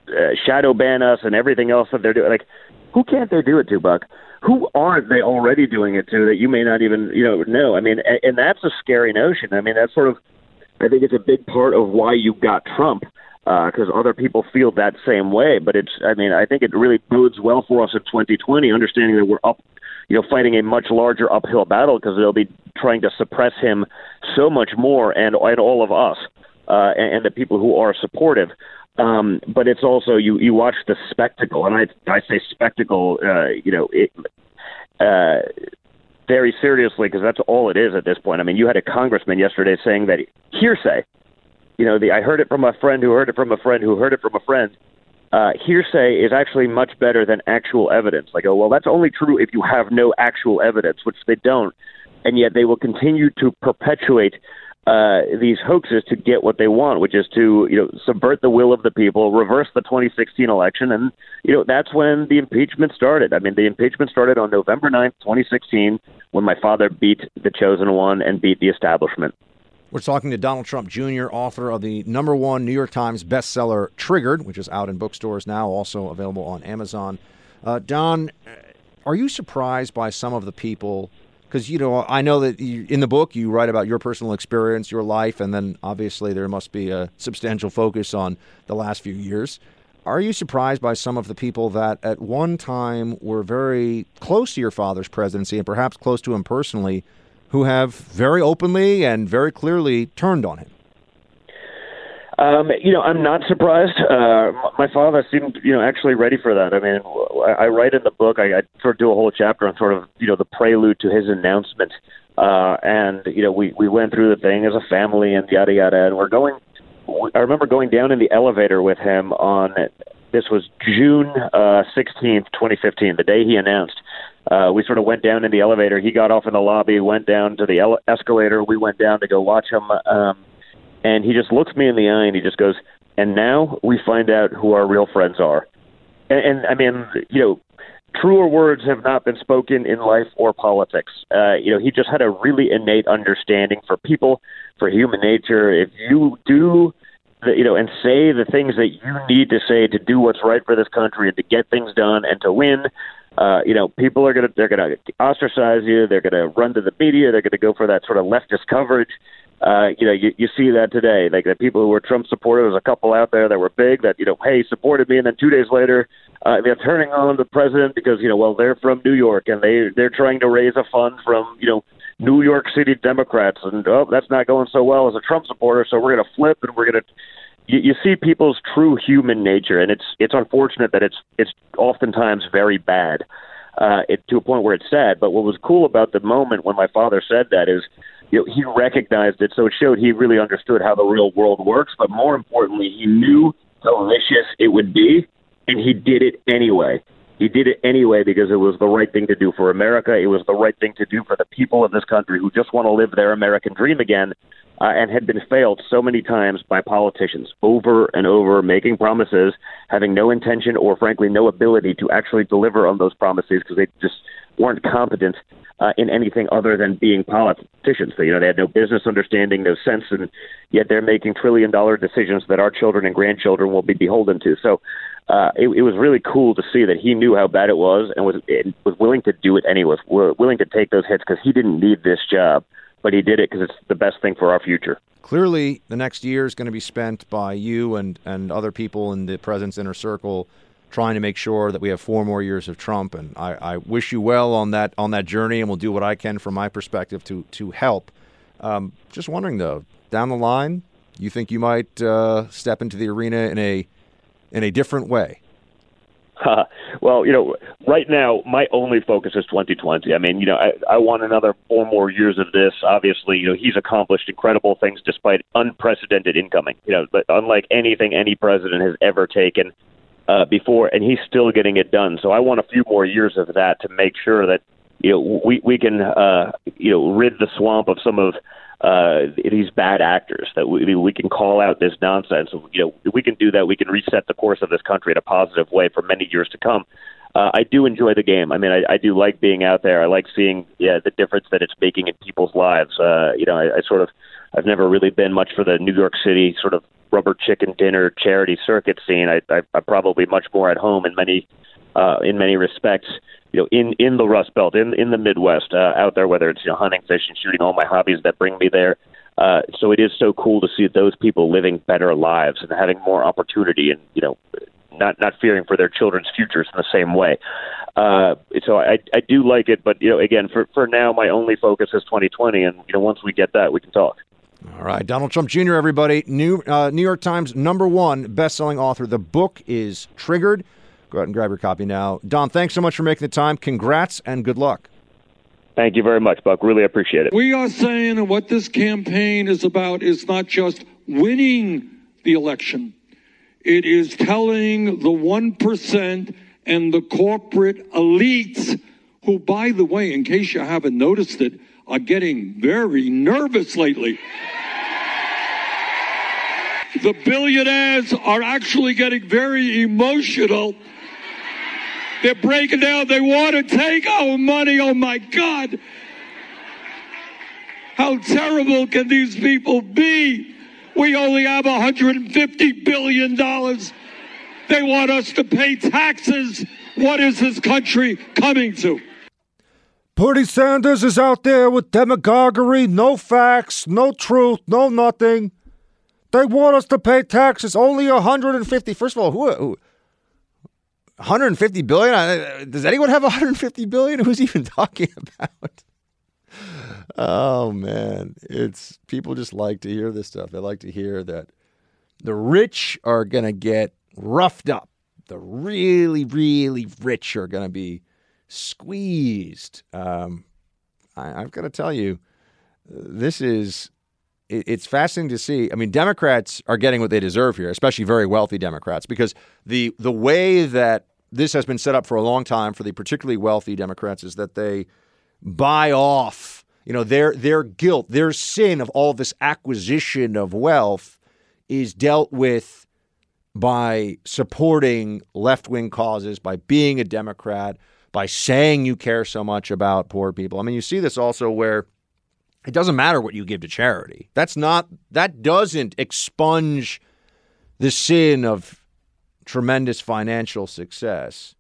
S18: uh, shadow ban us and everything else that they're doing, like who can't they do it to, Buck? who aren't they already doing it to that you may not even you know know? I mean, and that's a scary notion. I mean, that's sort of I think it's a big part of why you got Trump because uh, other people feel that same way. But it's I mean, I think it really bodes well for us in 2020, understanding that we're up. You know, fighting a much larger uphill battle because they'll be trying to suppress him so much more, and and all of us, uh, and, and the people who are supportive. Um, but it's also you you watch the spectacle, and I I say spectacle, uh, you know, it, uh, very seriously because that's all it is at this point. I mean, you had a congressman yesterday saying that hearsay. You know, the I heard it from a friend who heard it from a friend who heard it from a friend. Uh, hearsay is actually much better than actual evidence. Like, oh, well, that's only true if you have no actual evidence, which they don't, and yet they will continue to perpetuate uh, these hoaxes to get what they want, which is to you know subvert the will of the people, reverse the 2016 election, and you know that's when the impeachment started. I mean, the impeachment started on November 9th, 2016, when my father beat the chosen one and beat the establishment.
S2: We're talking to Donald Trump Jr., author of the number one New York Times bestseller Triggered, which is out in bookstores now, also available on Amazon. Uh, Don, are you surprised by some of the people? Because you know I know that you, in the book you write about your personal experience, your life, and then obviously there must be a substantial focus on the last few years. Are you surprised by some of the people that at one time were very close to your father's presidency and perhaps close to him personally, who have very openly and very clearly turned on him?
S18: Um, you know, I'm not surprised. Uh, my father seemed, you know, actually ready for that. I mean, I, I write in the book, I, I sort of do a whole chapter on sort of, you know, the prelude to his announcement. Uh, and, you know, we, we went through the thing as a family and yada, yada. And we're going, I remember going down in the elevator with him on, this was June uh, 16th, 2015, the day he announced. Uh, we sort of went down in the elevator. He got off in the lobby, went down to the ele- escalator. We went down to go watch him. Um, and he just looks me in the eye and he just goes, and now we find out who our real friends are. And, and I mean, you know, truer words have not been spoken in life or politics. Uh, you know, he just had a really innate understanding for people, for human nature. If you do, the, you know, and say the things that you need to say to do what's right for this country and to get things done and to win, uh, you know, people are gonna they're gonna ostracize you. They're gonna run to the media. They're gonna go for that sort of leftist coverage uh, you know, you, you see that today. Like the people who were Trump supporters, there's a couple out there that were big that, you know, hey, supported me, and then two days later, uh, they're turning on the president because, you know, well, they're from New York and they they're trying to raise a fund from, you know, New York City Democrats, and oh, that's not going so well as a Trump supporter, so we're going to flip and we're going to. You, see people's true human nature, and it's it's unfortunate that it's it's oftentimes very bad, uh, it, to a point where it's sad. But what was cool about the moment when my father said that is you know, he recognized it, so it showed he really understood how the real world works. But more importantly, he knew how vicious it would be, and he did it anyway. He did it anyway because it was the right thing to do for America. It was the right thing to do for the people of this country who just want to live their American dream again uh, and had been failed so many times by politicians over and over, making promises, having no intention or, frankly, no ability to actually deliver on those promises because they just weren't competent uh, in anything other than being politicians. They, you know, they had no business understanding, no sense, and yet they're making trillion dollar decisions that our children and grandchildren will be beholden to. So uh, it, it was really cool to see that he knew how bad it was and was was willing to do it anyway. Willing to take those hits because he didn't need this job, but he did it because it's the best thing for our future.
S2: Clearly, the next year is going to be spent by you and, and other people in the president's inner circle trying to make sure that we have four more years of Trump. And I, I wish you well on that on that journey, and we'll do what I can from my perspective to to help. Um, just wondering though, down the line, you think you might uh, step into the arena in a in a different way?
S18: Uh, well, you know, right now my only focus is 2020. I mean, you know, I, I want another four more years of this. Obviously, you know, he's accomplished incredible things despite unprecedented incoming. You know, but unlike anything any president has ever taken uh, before, and he's still getting it done. So I want a few more years of that to make sure that you know we we can uh, you know rid the swamp of some of uh, these bad actors that we, we can call out this nonsense. You know, we can do that. We can reset the course of this country in a positive way for many years to come. Uh, I do enjoy the game. I mean, I, I do like being out there. I like seeing yeah, the difference that it's making in people's lives. Uh, you know, I, I sort of, I've never really been much for the New York City sort of rubber chicken dinner charity circuit scene. I, I, I'm probably much more at home in many, uh, in many respects you know, in in the Rust Belt, in in the Midwest, uh, out there, whether it's you know hunting, fishing, shooting, all my hobbies that bring me there. Uh, so it is so cool to see those people living better lives and having more opportunity, and you know, not not fearing for their children's futures in the same way. Uh, so I I do like it, but you know, again, for for now, my only focus is 2020, and you know, once we get that, we can talk.
S2: All right, Donald Trump Jr. Everybody, New uh, New York Times number one best-selling author. The book is Triggered. Go out and grab your copy now. Don, thanks so much for making the time. Congrats and good luck.
S18: Thank you very much, Buck. Really appreciate it.
S19: We are saying that what this campaign is about is not just winning the election, it is telling the 1% and the corporate elites, who, by the way, in case you haven't noticed it, are getting very nervous lately. The billionaires are actually getting very emotional they're breaking down. They want to take our money. Oh my God. How terrible can these people be? We only have $150 billion. They want us to pay taxes. What is this country coming to?
S2: Bernie Sanders is out there with demagoguery, no facts, no truth, no nothing. They want us to pay taxes, only 150. First of all, who, who 150 billion? Does anyone have 150 billion? Who's even talking about? Oh man, it's people just like to hear this stuff. They like to hear that the rich are going to get roughed up. The really, really rich are going to be squeezed. Um, I, I've got to tell you, this is it's fascinating to see. I mean, Democrats are getting what they deserve here, especially very wealthy Democrats, because the the way that this has been set up for a long time for the particularly wealthy Democrats is that they buy off, you know, their their guilt, their sin of all this acquisition of wealth is dealt with by supporting left-wing causes, by being a Democrat, by saying you care so much about poor people. I mean, you see this also where it doesn't matter what you give to charity. That's not that doesn't expunge the sin of tremendous financial success.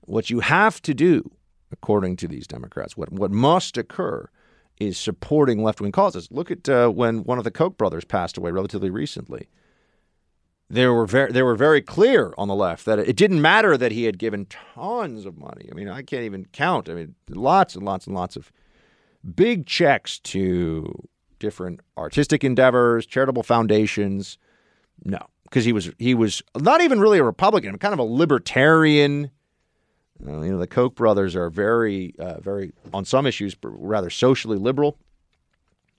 S2: What you have to do, according to these Democrats, what what must occur is supporting left wing causes. Look at uh, when one of the Koch brothers passed away relatively recently. They were very they were very clear on the left that it didn't matter that he had given tons of money. I mean, I can't even count. I mean, lots and lots and lots of big checks to different artistic endeavors, charitable foundations. No, because he was he was not even really a Republican, kind of a libertarian. Uh, you know, the Koch brothers are very, uh, very on some issues rather socially liberal.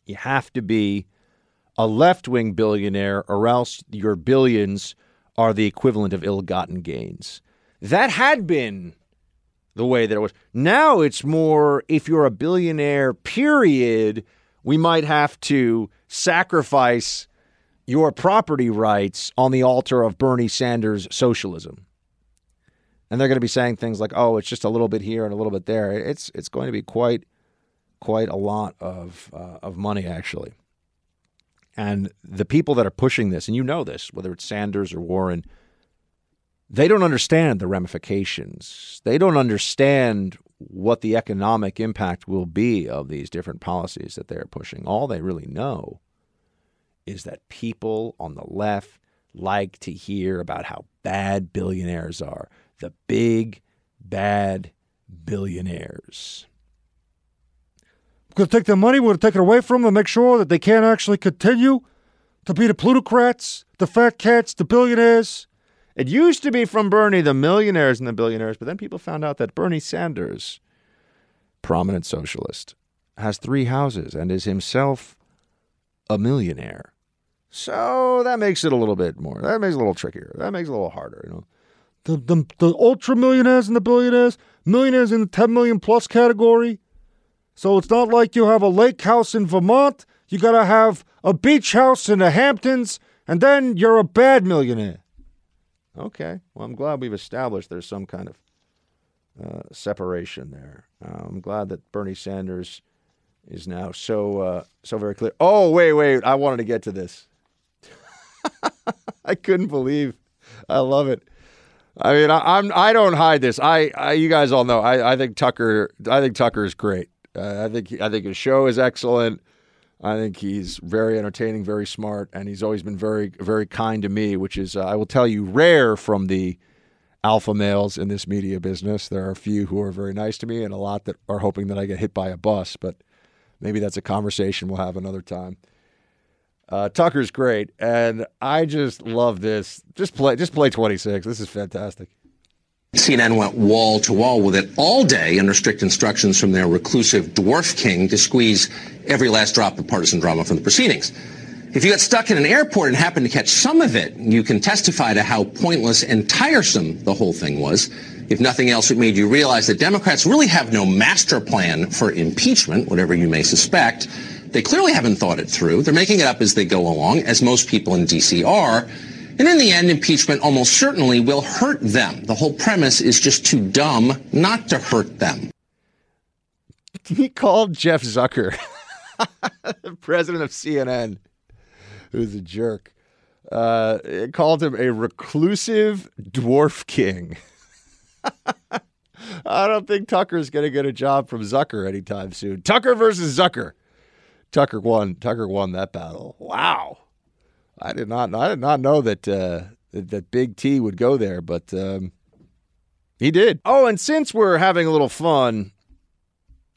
S2: You have to be a left-wing billionaire, or else your billions are the equivalent of ill-gotten gains. That had been the way that it was. Now it's more if you're a billionaire, period, we might have to sacrifice your property rights on the altar of Bernie Sanders socialism. and they're going to be saying things like, "Oh, it's just a little bit here and a little bit there." It's it's going to be quite quite a lot of uh, of money actually. And the people that are pushing this, and you know this, whether it's Sanders or Warren, they don't understand the ramifications. They don't understand what the economic impact will be of these different policies that they're pushing. All they really know is that people on the left like to hear about how bad billionaires are. The big, bad billionaires.
S20: Going to take their money, we're going to take it away from them, make sure that they can't actually continue to be the plutocrats, the fat cats, the billionaires.
S2: It used to be from Bernie, the millionaires and the billionaires, but then people found out that Bernie Sanders, prominent socialist, has three houses and is himself a millionaire. So that makes it a little bit more. That makes it a little trickier. That makes it a little harder, you know.
S20: The, the, the ultra millionaires and the billionaires, millionaires in the 10 million plus category. So it's not like you have a lake house in Vermont. You got to have a beach house in the Hamptons, and then you're a bad millionaire.
S2: Okay. Well, I'm glad we've established there's some kind of uh, separation there. Uh, I'm glad that Bernie Sanders is now so uh, so very clear. Oh, wait, wait. I wanted to get to this. I couldn't believe. I love it. I mean, I, I'm I don't hide this. I, I you guys all know. I, I think Tucker. I think Tucker is great. Uh, I think I think his show is excellent. I think he's very entertaining, very smart, and he's always been very very kind to me, which is uh, I will tell you rare from the alpha males in this media business. There are a few who are very nice to me, and a lot that are hoping that I get hit by a bus. But maybe that's a conversation we'll have another time. Uh, Tucker's great, and I just love this. Just play, just play twenty six. This is fantastic.
S21: CNN went wall to wall with it all day under strict instructions from their reclusive dwarf king to squeeze every last drop of partisan drama from the proceedings. If you got stuck in an airport and happened to catch some of it, you can testify to how pointless and tiresome the whole thing was. If nothing else, it made you realize that Democrats really have no master plan for impeachment, whatever you may suspect. They clearly haven't thought it through. They're making it up as they go along, as most people in D.C. are. And in the end, impeachment almost certainly will hurt them. The whole premise is just too dumb not to hurt them.
S2: He called Jeff Zucker, president of CNN, who's a jerk, uh, called him a reclusive dwarf king. I don't think Tucker's going to get a job from Zucker anytime soon. Tucker versus Zucker. Tucker won. Tucker won that battle. Wow. I did not. I did not know that uh, that, Big T would go there, but um, he did. Oh, and since we're having a little fun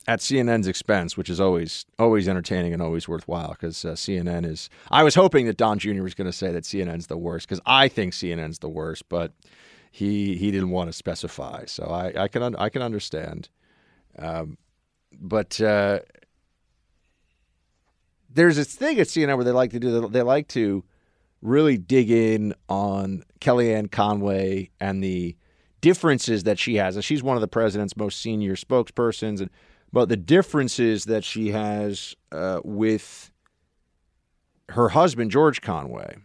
S2: at CNN's expense, which is always always entertaining and always worthwhile, because uh, CNN is. I was hoping that Don Jr. was going to say that CNN's the worst, because I think CNN's the worst, but he he didn't want to specify, so I, I can I can understand. Um, but uh, there's this thing at CNN where they like to do. They like to really dig in on Kellyanne Conway and the differences that she has. And she's one of the president's most senior spokespersons, and but the differences that she has uh, with her husband George Conway,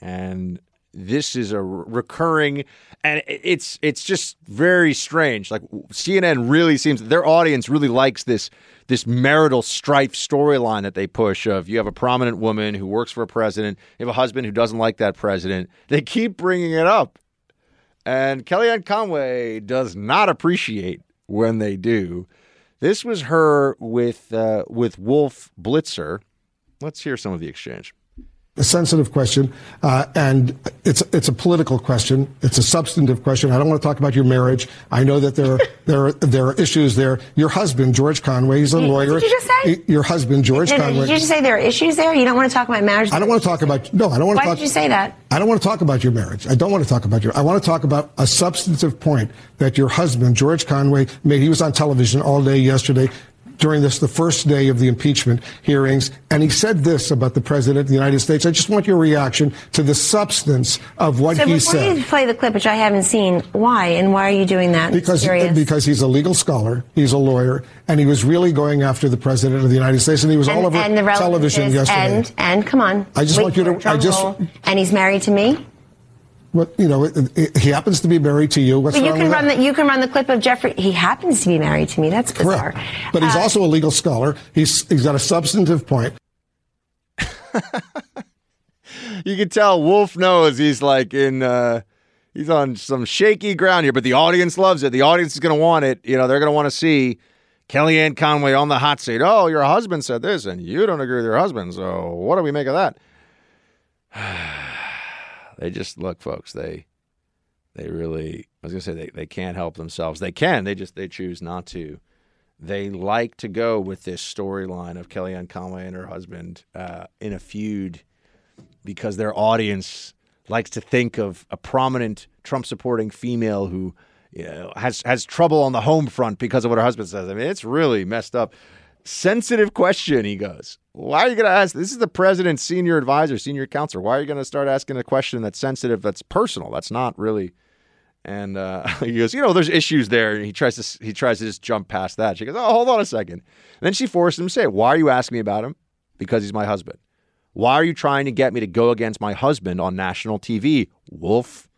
S2: and this is a recurring and it's it's just very strange like CNN really seems their audience really likes this this marital strife storyline that they push of you have a prominent woman who works for a president you have a husband who doesn't like that president. They keep bringing it up. And Kellyanne Conway does not appreciate when they do. This was her with uh, with Wolf Blitzer. Let's hear some of the exchange
S22: a sensitive question, uh, and it's it's a political question. It's a substantive question. I don't want to talk about your marriage. I know that there are there are, there are issues there. Your husband, George Conway, he's a lawyer.
S23: Did you just say?
S22: Your husband, George
S23: no, no,
S22: Conway.
S23: Did you just say there are issues there? You don't want to talk about marriage?
S22: I don't want to talk about no. I don't want
S23: Why
S22: to talk.
S23: did you say that?
S22: I don't want to talk about your marriage. I don't want to talk about your. I want to talk about a substantive point that your husband, George Conway, made. He was on television all day yesterday during this, the first day of the impeachment hearings, and he said this about the president of the United States. I just want your reaction to the substance of what
S23: so
S22: he
S23: before
S22: said.
S23: you play the clip, which I haven't seen, why and why are you doing that?
S22: Because, because he's a legal scholar, he's a lawyer, and he was really going after the president of the United States, and he was
S23: and,
S22: all over
S23: and the relevance
S22: television yesterday.
S23: And and come on,
S22: I just
S23: Wait
S22: want you to- I just-
S23: and he's married to me.
S22: What you know, it, it, he happens to be married to you. What's
S23: But you
S22: wrong
S23: can
S22: with
S23: run
S22: that?
S23: the you can run the clip of Jeffrey. He happens to be married to me. That's bizarre.
S22: But he's
S23: Uh,
S22: also a legal scholar. He's he's got a substantive point.
S2: You can tell Wolf knows he's like in uh he's on some shaky ground here, but the audience loves it. The audience is gonna want it. You know, they're gonna want to see Kellyanne Conway on the hot seat. Oh, your husband said this, and you don't agree with your husband. So what do we make of that? they just look, folks. They they really. I was gonna say they, they can't help themselves. They can. They just they choose not to. They like to go with this storyline of Kellyanne Conway and her husband uh, in a feud because their audience likes to think of a prominent Trump supporting female who you know, has has trouble on the home front because of what her husband says. I mean, it's really messed up. Sensitive question, he goes. Why are you going to ask? This is the president's senior advisor, senior counselor. Why are you going to start asking a question that's sensitive, that's personal, that's not really? And uh, he goes, you know, there's issues there. And he tries to he tries to just jump past that. She goes, oh, hold on a second. And then she forced him to say, why are you asking me about him? Because he's my husband. Why are you trying to get me to go against my husband on national TV, Wolf?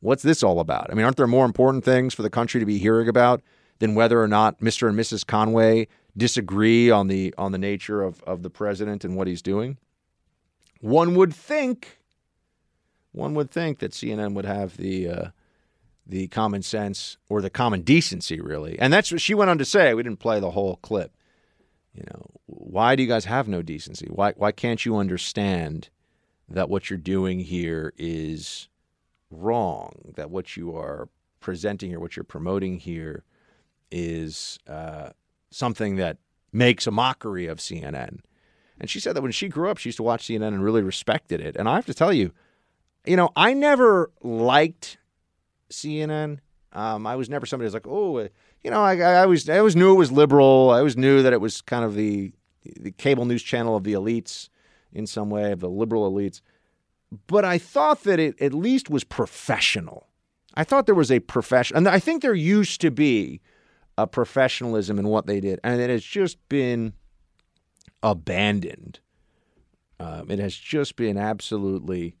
S2: What's this all about? I mean, aren't there more important things for the country to be hearing about than whether or not Mr. and Mrs. Conway disagree on the on the nature of, of the president and what he's doing? One would think, one would think that CNN would have the uh, the common sense or the common decency, really, and that's what she went on to say. We didn't play the whole clip. You know, why do you guys have no decency? Why why can't you understand that what you're doing here is wrong? That what you are presenting here, what you're promoting here, is uh, something that makes a mockery of CNN. And she said that when she grew up, she used to watch CNN and really respected it. And I have to tell you, you know, I never liked CNN. Um, I was never somebody who's like, oh, uh, you know, I, I always I always knew it was liberal. I always knew that it was kind of the the cable news channel of the elites in some way, of the liberal elites. But I thought that it at least was professional. I thought there was a profession, and I think there used to be a professionalism in what they did, and it has just been abandoned. Um, it has just been absolutely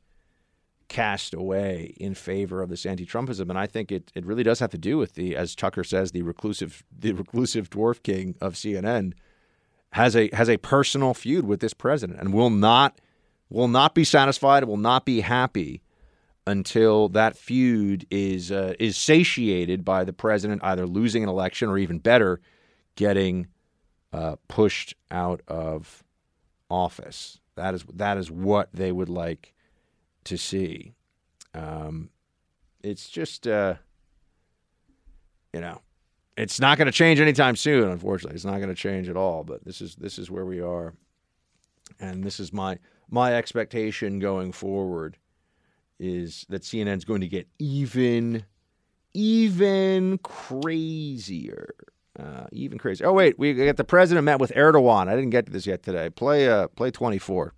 S2: cast away in favor of this anti-Trumpism, and I think it, it really does have to do with the, as Tucker says, the reclusive the reclusive dwarf king of CNN has a has a personal feud with this president, and will not will not be satisfied, will not be happy until that feud is uh, is satiated by the president either losing an election or even better, getting uh, pushed out of office. That is that is what they would like to see. Um, it's just, uh, you know, it's not going to change anytime soon. Unfortunately, it's not going to change at all. But this is this is where we are, and this is my my expectation going forward is that CNN is going to get even even crazier. Uh, even crazier. Oh wait, we got the president met with Erdogan. I didn't get to this yet today. Play uh, play twenty four.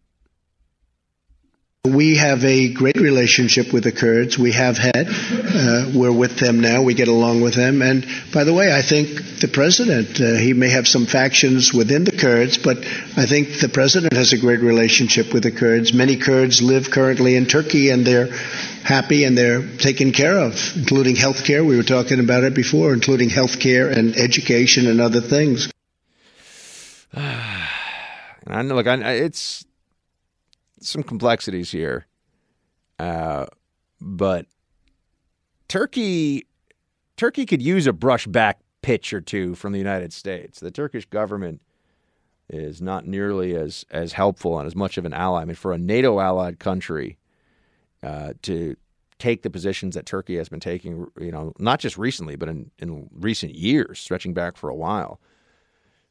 S9: We have a great relationship with the Kurds. We have had. Uh, we're with them now. We get along with them. And by the way, I think the president, uh, he may have some factions within the Kurds, but I think the president has a great relationship with the Kurds. Many Kurds live currently in Turkey and they're happy and they're taken care of, including health care. We were talking about it before, including health care and education and other things.
S2: I know, I- it's some complexities here, uh, but Turkey, Turkey could use a brushback pitch or two from the United States. The Turkish government is not nearly as as helpful and as much of an ally. I mean, for a NATO allied country uh, to take the positions that Turkey has been taking, you know, not just recently, but in, in recent years, stretching back for a while.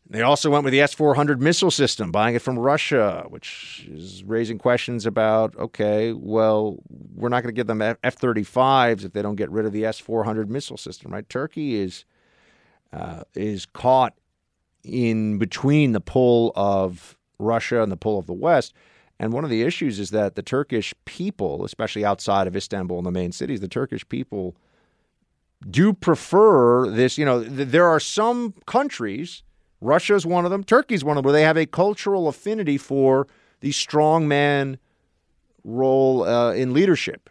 S2: They also went with the S 400 missile system, buying it from Russia, which is raising questions about okay, well, we're not going to give them F 35s if they don't get rid of the S 400 missile system, right? Turkey is, uh, is caught in between the pull of Russia and the pull of the West. And one of the issues is that the Turkish people, especially outside of Istanbul and the main cities, the Turkish people do prefer this. You know, th- there are some countries, Russia's one of them, Turkey's one of them, where they have a cultural affinity for the strongman role uh, in leadership.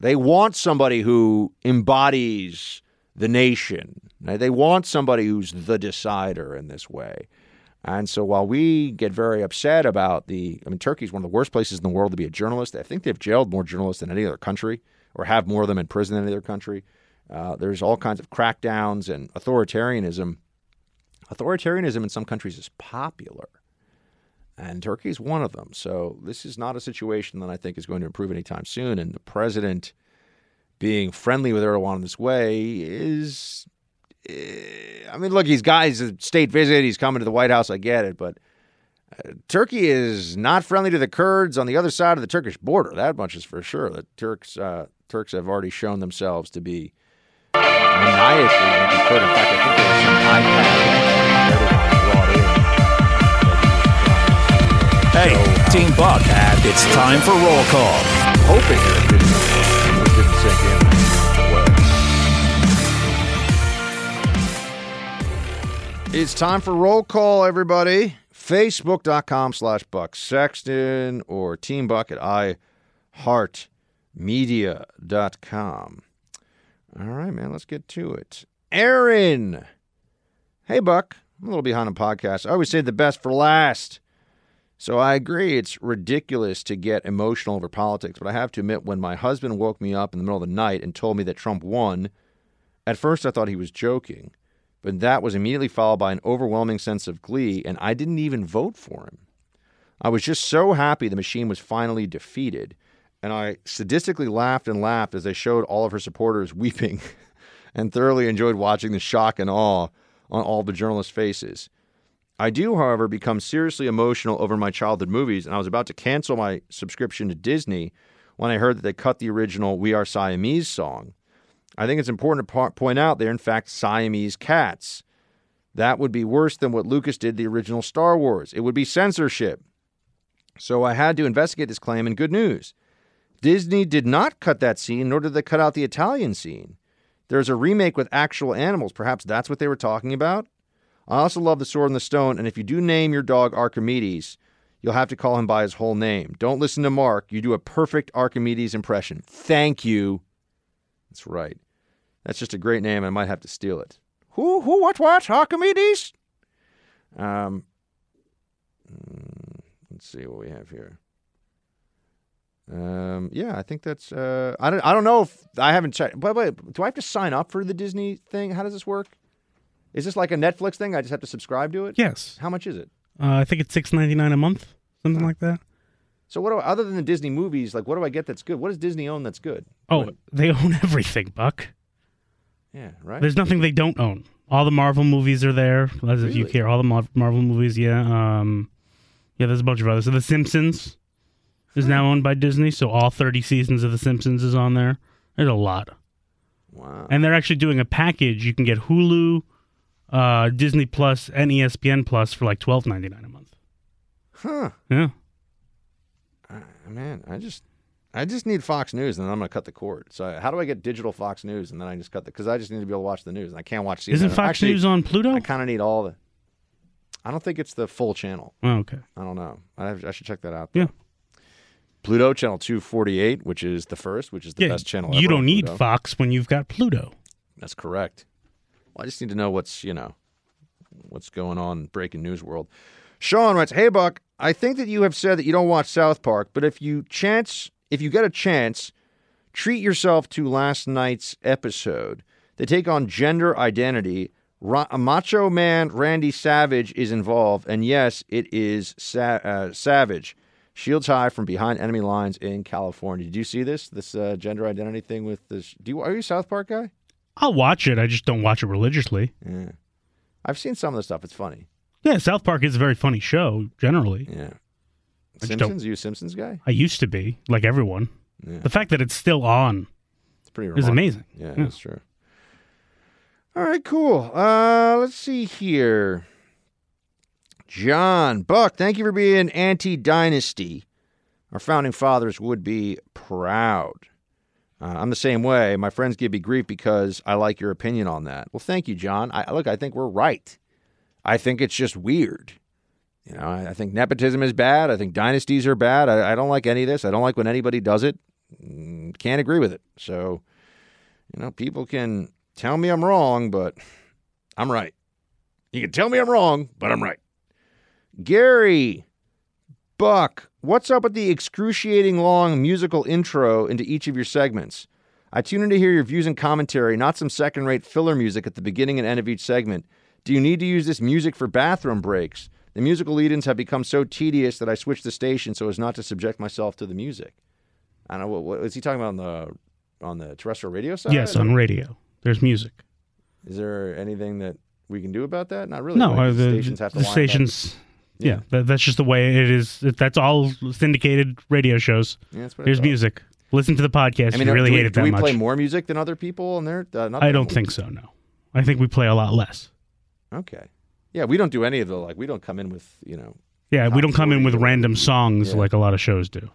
S2: They want somebody who embodies the nation. They want somebody who's the decider in this way. And so while we get very upset about the, I mean, Turkey is one of the worst places in the world to be a journalist. I think they've jailed more journalists than any other country or have more of them in prison than any other country. Uh, there's all kinds of crackdowns and authoritarianism. Authoritarianism in some countries is popular, and Turkey is one of them. So this is not a situation that I think is going to improve anytime soon. And the president being friendly with Erdogan in this way is I mean, look, he's got he's a state visit. He's coming to the White House. I get it, but uh, Turkey is not friendly to the Kurds on the other side of the Turkish border. That much is for sure. The Turks uh, Turks have already shown themselves to be maniacally anti-Kurd. In fact, I think there was some iPad
S1: Hey, uh, Team Buck, it's time for roll call.
S2: Hoping it didn't, it didn't sink in. It's time for roll call, everybody. Facebook.com slash Buck Sexton or Team Buck at iHeartMedia.com. All right, man, let's get to it. Aaron. Hey, Buck. I'm a little behind on podcasts. I always say the best for last. So I agree it's ridiculous to get emotional over politics, but I have to admit, when my husband woke me up in the middle of the night and told me that Trump won, at first I thought he was joking. But that was immediately followed by an overwhelming sense of glee, and I didn't even vote for him. I was just so happy the machine was finally defeated, and I sadistically laughed and laughed as they showed all of her supporters weeping and thoroughly enjoyed watching the shock and awe on all the journalists' faces. I do, however, become seriously emotional over my childhood movies, and I was about to cancel my subscription to Disney when I heard that they cut the original We Are Siamese song. I think it's important to point out they're, in fact, Siamese cats. That would be worse than what Lucas did the original Star Wars. It would be censorship. So I had to investigate this claim, and good news. Disney did not cut that scene, nor did they cut out the Italian scene. There's a remake with actual animals. Perhaps that's what they were talking about. I also love The Sword and the Stone, and if you do name your dog Archimedes, you'll have to call him by his whole name. Don't listen to Mark. You do a perfect Archimedes impression. Thank you. That's right. That's just a great name. I might have to steal it. Who, who, what, what? Archimedes? Um, mm, let's see what we have here. Um, yeah, I think that's. Uh, I don't. I don't know if I haven't checked. But wait, do I have to sign up for the Disney thing? How does this work? Is this like a Netflix thing? I just have to subscribe to it.
S17: Yes.
S2: How much is it?
S17: Uh, I think it's six ninety nine a month, something like that.
S2: So what do I, other than the Disney movies, like what do I get that's good? What does Disney own that's good?
S17: Oh,
S2: What-
S17: they own everything, Buck.
S2: yeah, right.
S17: There's nothing they don't own. All the Marvel movies are there, as if you care. All the Mar- Marvel movies, yeah. Um, yeah, there's a bunch of others. So The Simpsons is now owned by Disney, so all 30 seasons of The Simpsons is on there. There's a lot.
S2: Wow.
S17: And they're actually doing a package. You can get Hulu, uh, Disney Plus, and ESPN Plus for like twelve ninety nine a month.
S2: Huh.
S17: Yeah.
S2: Uh, man, I just I just need Fox News, and then I'm gonna cut the cord. So how do I get digital Fox News, and then I just cut the because I just need to be able to watch the news, and I can't watch CNN.
S17: Isn't Fox
S2: Actually,
S17: News on Pluto?
S2: I kind of need all the. I don't think it's the full channel.
S17: Oh, okay.
S2: I don't know. I, have, I should check that out.
S17: Yeah.
S2: Pluto channel 248, which is the first, which is the
S17: yeah,
S2: best channel.
S17: you don't need
S2: Pluto.
S17: Fox when you've got Pluto.
S2: That's correct. I just need to know what's, you know, what's going on in breaking news world. Sean writes, "Hey Buck, I think that you have said that you don't watch South Park, but if you chance, if you get a chance, treat yourself to last night's episode. They take on gender identity. Ra- Macho Man Randy Savage is involved, and yes, it is Sa- uh, Savage. Shields high from behind enemy lines in California. Did you see this? This uh, gender identity thing with this? Do you are you a South Park guy?
S17: I'll watch it. I just don't watch it religiously.
S2: Yeah. I've seen some of the stuff. It's funny.
S17: Yeah, South Park is a very funny show generally.
S2: Yeah.
S17: I just
S2: Simpsons? You a Simpsons guy?
S17: I used to be like everyone.
S2: Yeah.
S17: The fact that it's still on
S2: It's pretty
S17: is
S2: remarkable.
S17: amazing.
S2: Yeah, that's true. All right, cool. Uh, let's see here. John Buck, thank you for being anti-dynasty. Our founding fathers would be proud. Uh, I'm the same way. My friends give me grief because I like your opinion on that. Well, thank you, John. I look. I think we're right. I think it's just weird. You know, I, I think nepotism is bad. I think dynasties are bad. I, I don't like any of this. I don't like when anybody does it. mm, can't agree with it. So, you know, people can tell me I'm wrong, but I'm right. You can tell me I'm wrong, but I'm right. Gary, Buck, what's up with the excruciating long musical intro into each of your segments? I tune in to hear your views and commentary, not some second rate filler music at the beginning and end of each segment. Do you need to use this music for bathroom breaks? The musical lead ins have become so tedious that I switched the station so as not to subject myself to the music. I don't know what, what is he talking about on the on the terrestrial radio side?
S17: Yes, on radio. There's music.
S2: Is there anything that we can do about that? Not really.
S17: No,
S2: right?
S17: uh, the,
S2: stations have to
S17: the
S2: line up.
S17: Stations. Yeah, that, that's just the way it is. That's all syndicated radio shows.
S2: Yeah, that's what
S17: There's music. Listen to the podcast.
S2: I mean,
S17: if you really
S2: do we,
S17: hate it
S2: do
S17: that
S2: we
S17: much.
S2: play more music than other people on there? Uh, not
S17: I don't think so. No, I think we play a lot less.
S2: Okay. Yeah, we don't do any of the like. We don't come in with you know.
S17: Yeah, we don't come in with random songs
S2: Yeah.
S17: like a lot of shows do.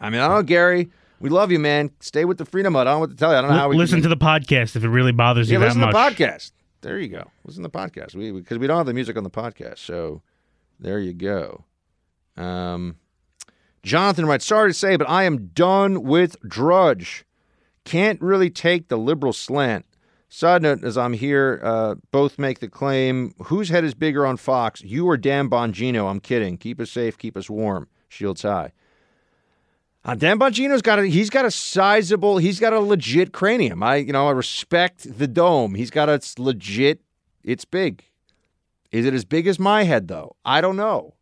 S2: I mean, I don't know, Gary. We love you, man. Stay with the Freedom Hut. I don't know what to tell you. I don't know how we
S17: listen
S2: can...
S17: to the podcast if it really bothers
S2: Yeah,
S17: you that
S2: listen
S17: much.
S2: to the podcast. There you go. Listen to the podcast. We because we don't have the music on the podcast, so there you go. Um, Jonathan writes, "Sorry to say, but I am done with Drudge. Can't really take the liberal slant." Side note, as I'm here, uh, both make the claim: whose head is bigger on Fox, you or Dan Bongino? I'm kidding. Keep us safe, keep us warm. Shields high. Uh, Dan Bongino's got a he's got a sizable he's got a legit cranium. I you know I respect the dome. He's got a legit. It's big. Is it as big as my head though? I don't know.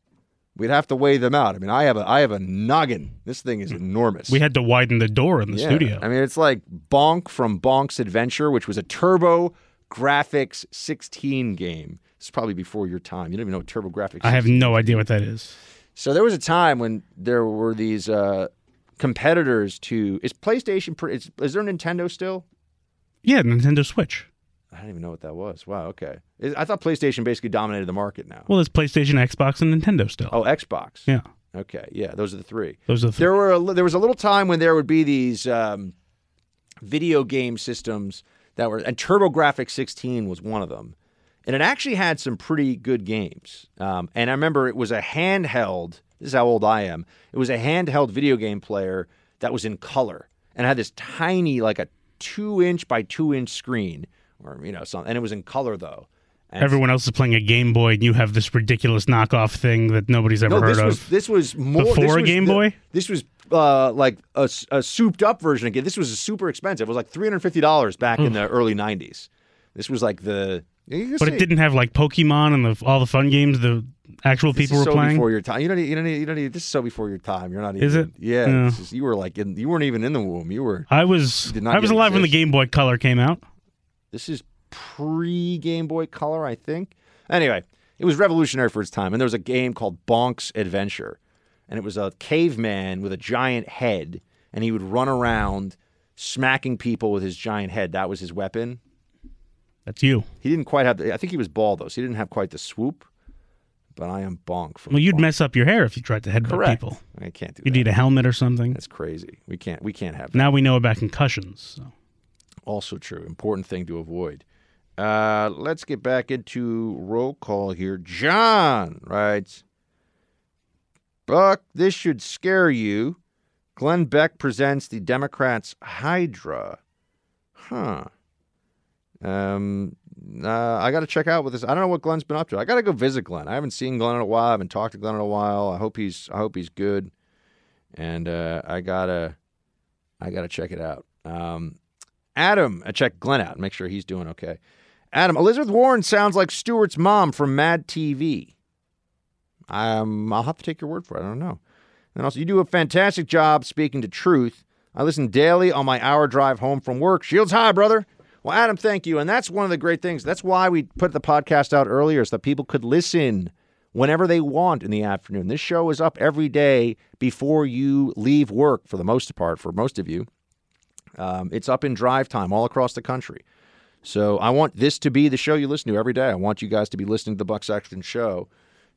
S2: We'd have to weigh them out. I mean, I have a I have a noggin. This thing is enormous.
S17: We had to widen the door in the
S2: Yeah.
S17: studio.
S2: I mean, it's like Bonk from Bonk's Adventure, which was a Turbo Graphics 16 game. It's probably before your time. You don't even know what TurboGrafx.
S17: I have no idea what that is.
S2: So there was a time when there were these uh, competitors to. Is PlayStation? Is, is there Nintendo still?
S17: Yeah, Nintendo Switch.
S2: I don't even know what that was. Wow. Okay. I thought PlayStation basically dominated the market now.
S17: Well, it's PlayStation, Xbox, and Nintendo still.
S2: Oh, Xbox.
S17: Yeah.
S2: Okay. Yeah, those are the three.
S17: Those are the
S2: There were a, there was a little time when there would be these um, video game systems that were and TurboGrafx 16 was one of them, and it actually had some pretty good games. Um, and I remember it was a handheld. This is how old I am. It was a handheld video game player that was in color and had this tiny like a two inch by two inch screen, or you know something, and it was in color though. And
S17: Everyone else is playing a Game Boy, and you have this ridiculous knockoff thing that nobody's ever
S2: no,
S17: heard
S2: this
S17: of.
S2: was this was more
S17: Before
S2: this
S17: a Game
S2: the-
S17: Boy?
S2: This was uh, like a souped up version again. This was super expensive. It was like three hundred fifty dollars back in the early nineties. This was like the.
S17: but
S2: see.
S17: it didn't have like Pokemon and the, all the fun games the actual
S2: This
S17: people
S2: is
S17: were
S2: so
S17: playing.
S2: before your time. You don't. Need, you don't. Need, you don't. Need, this is so before your time. You're not even.
S17: Is it?
S2: Yeah.
S17: Yeah.
S2: this is- you were like in, you weren't even in the womb. You were.
S17: I was
S2: you did not
S17: I was
S2: yet
S17: alive when the. Game Boy Color came out.
S2: This is pre Game Boy Color, I think. Anyway, it was revolutionary for its time. And there was a game called Bonk's Adventure. And it was a caveman with a giant head. And he would run around smacking people with his giant head. That was his weapon.
S17: That's you.
S2: He didn't quite have the, I think he was bald, though. So he didn't have quite the swoop. But I am Bonk from
S17: Well, you'd mess up your hair if you tried to headbutt
S2: Correct.
S17: people.
S2: I can't do that.
S17: You
S2: that.
S17: need a helmet or something.
S2: That's crazy. We can't. We can't have that.
S17: Now we know about concussions. So.
S2: Also true. Important thing to avoid. Uh, let's get back into roll call here. John writes Buck, this should scare you. Glenn Beck presents the Democrats' Hydra. Huh. Um, uh, I got to check out with this. I don't know what Glenn's been up to. I got to go visit Glenn. I haven't seen Glenn in a while. I haven't talked to Glenn in a while. I hope he's. I hope he's good. And uh, I gotta. I gotta check it out. Um, Adam, uh, check Glenn out. And make sure he's doing okay. Adam, Elizabeth Warren sounds like Stuart's mom from Mad TV. Um, I'll have to take your word for it. I don't know. And also, you do a fantastic job speaking to truth. I listen daily on my hour drive home from work. Shields high, brother. Well, Adam, thank you. And that's one of the great things. That's why we put the podcast out earlier, so that people could listen whenever they want in the afternoon. This show is up every day before you leave work, for the most part, for most of you. Um, it's up in drive time all across the country. So I want this to be the show you listen to every day. I want you guys to be listening to the Buck Sexton show.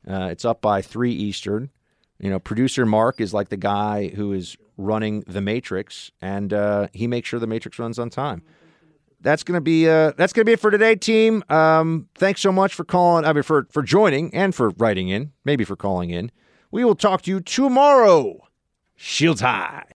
S2: Uh, it's up by three Eastern. You know, producer Mark is like the guy who is running the Matrix, and uh, he makes sure the Matrix runs on time. That's gonna be uh, that's gonna be it for today, team. Um, thanks so much for calling. I mean, for for joining and for writing in, maybe for calling in. We will talk to you tomorrow. Shields high.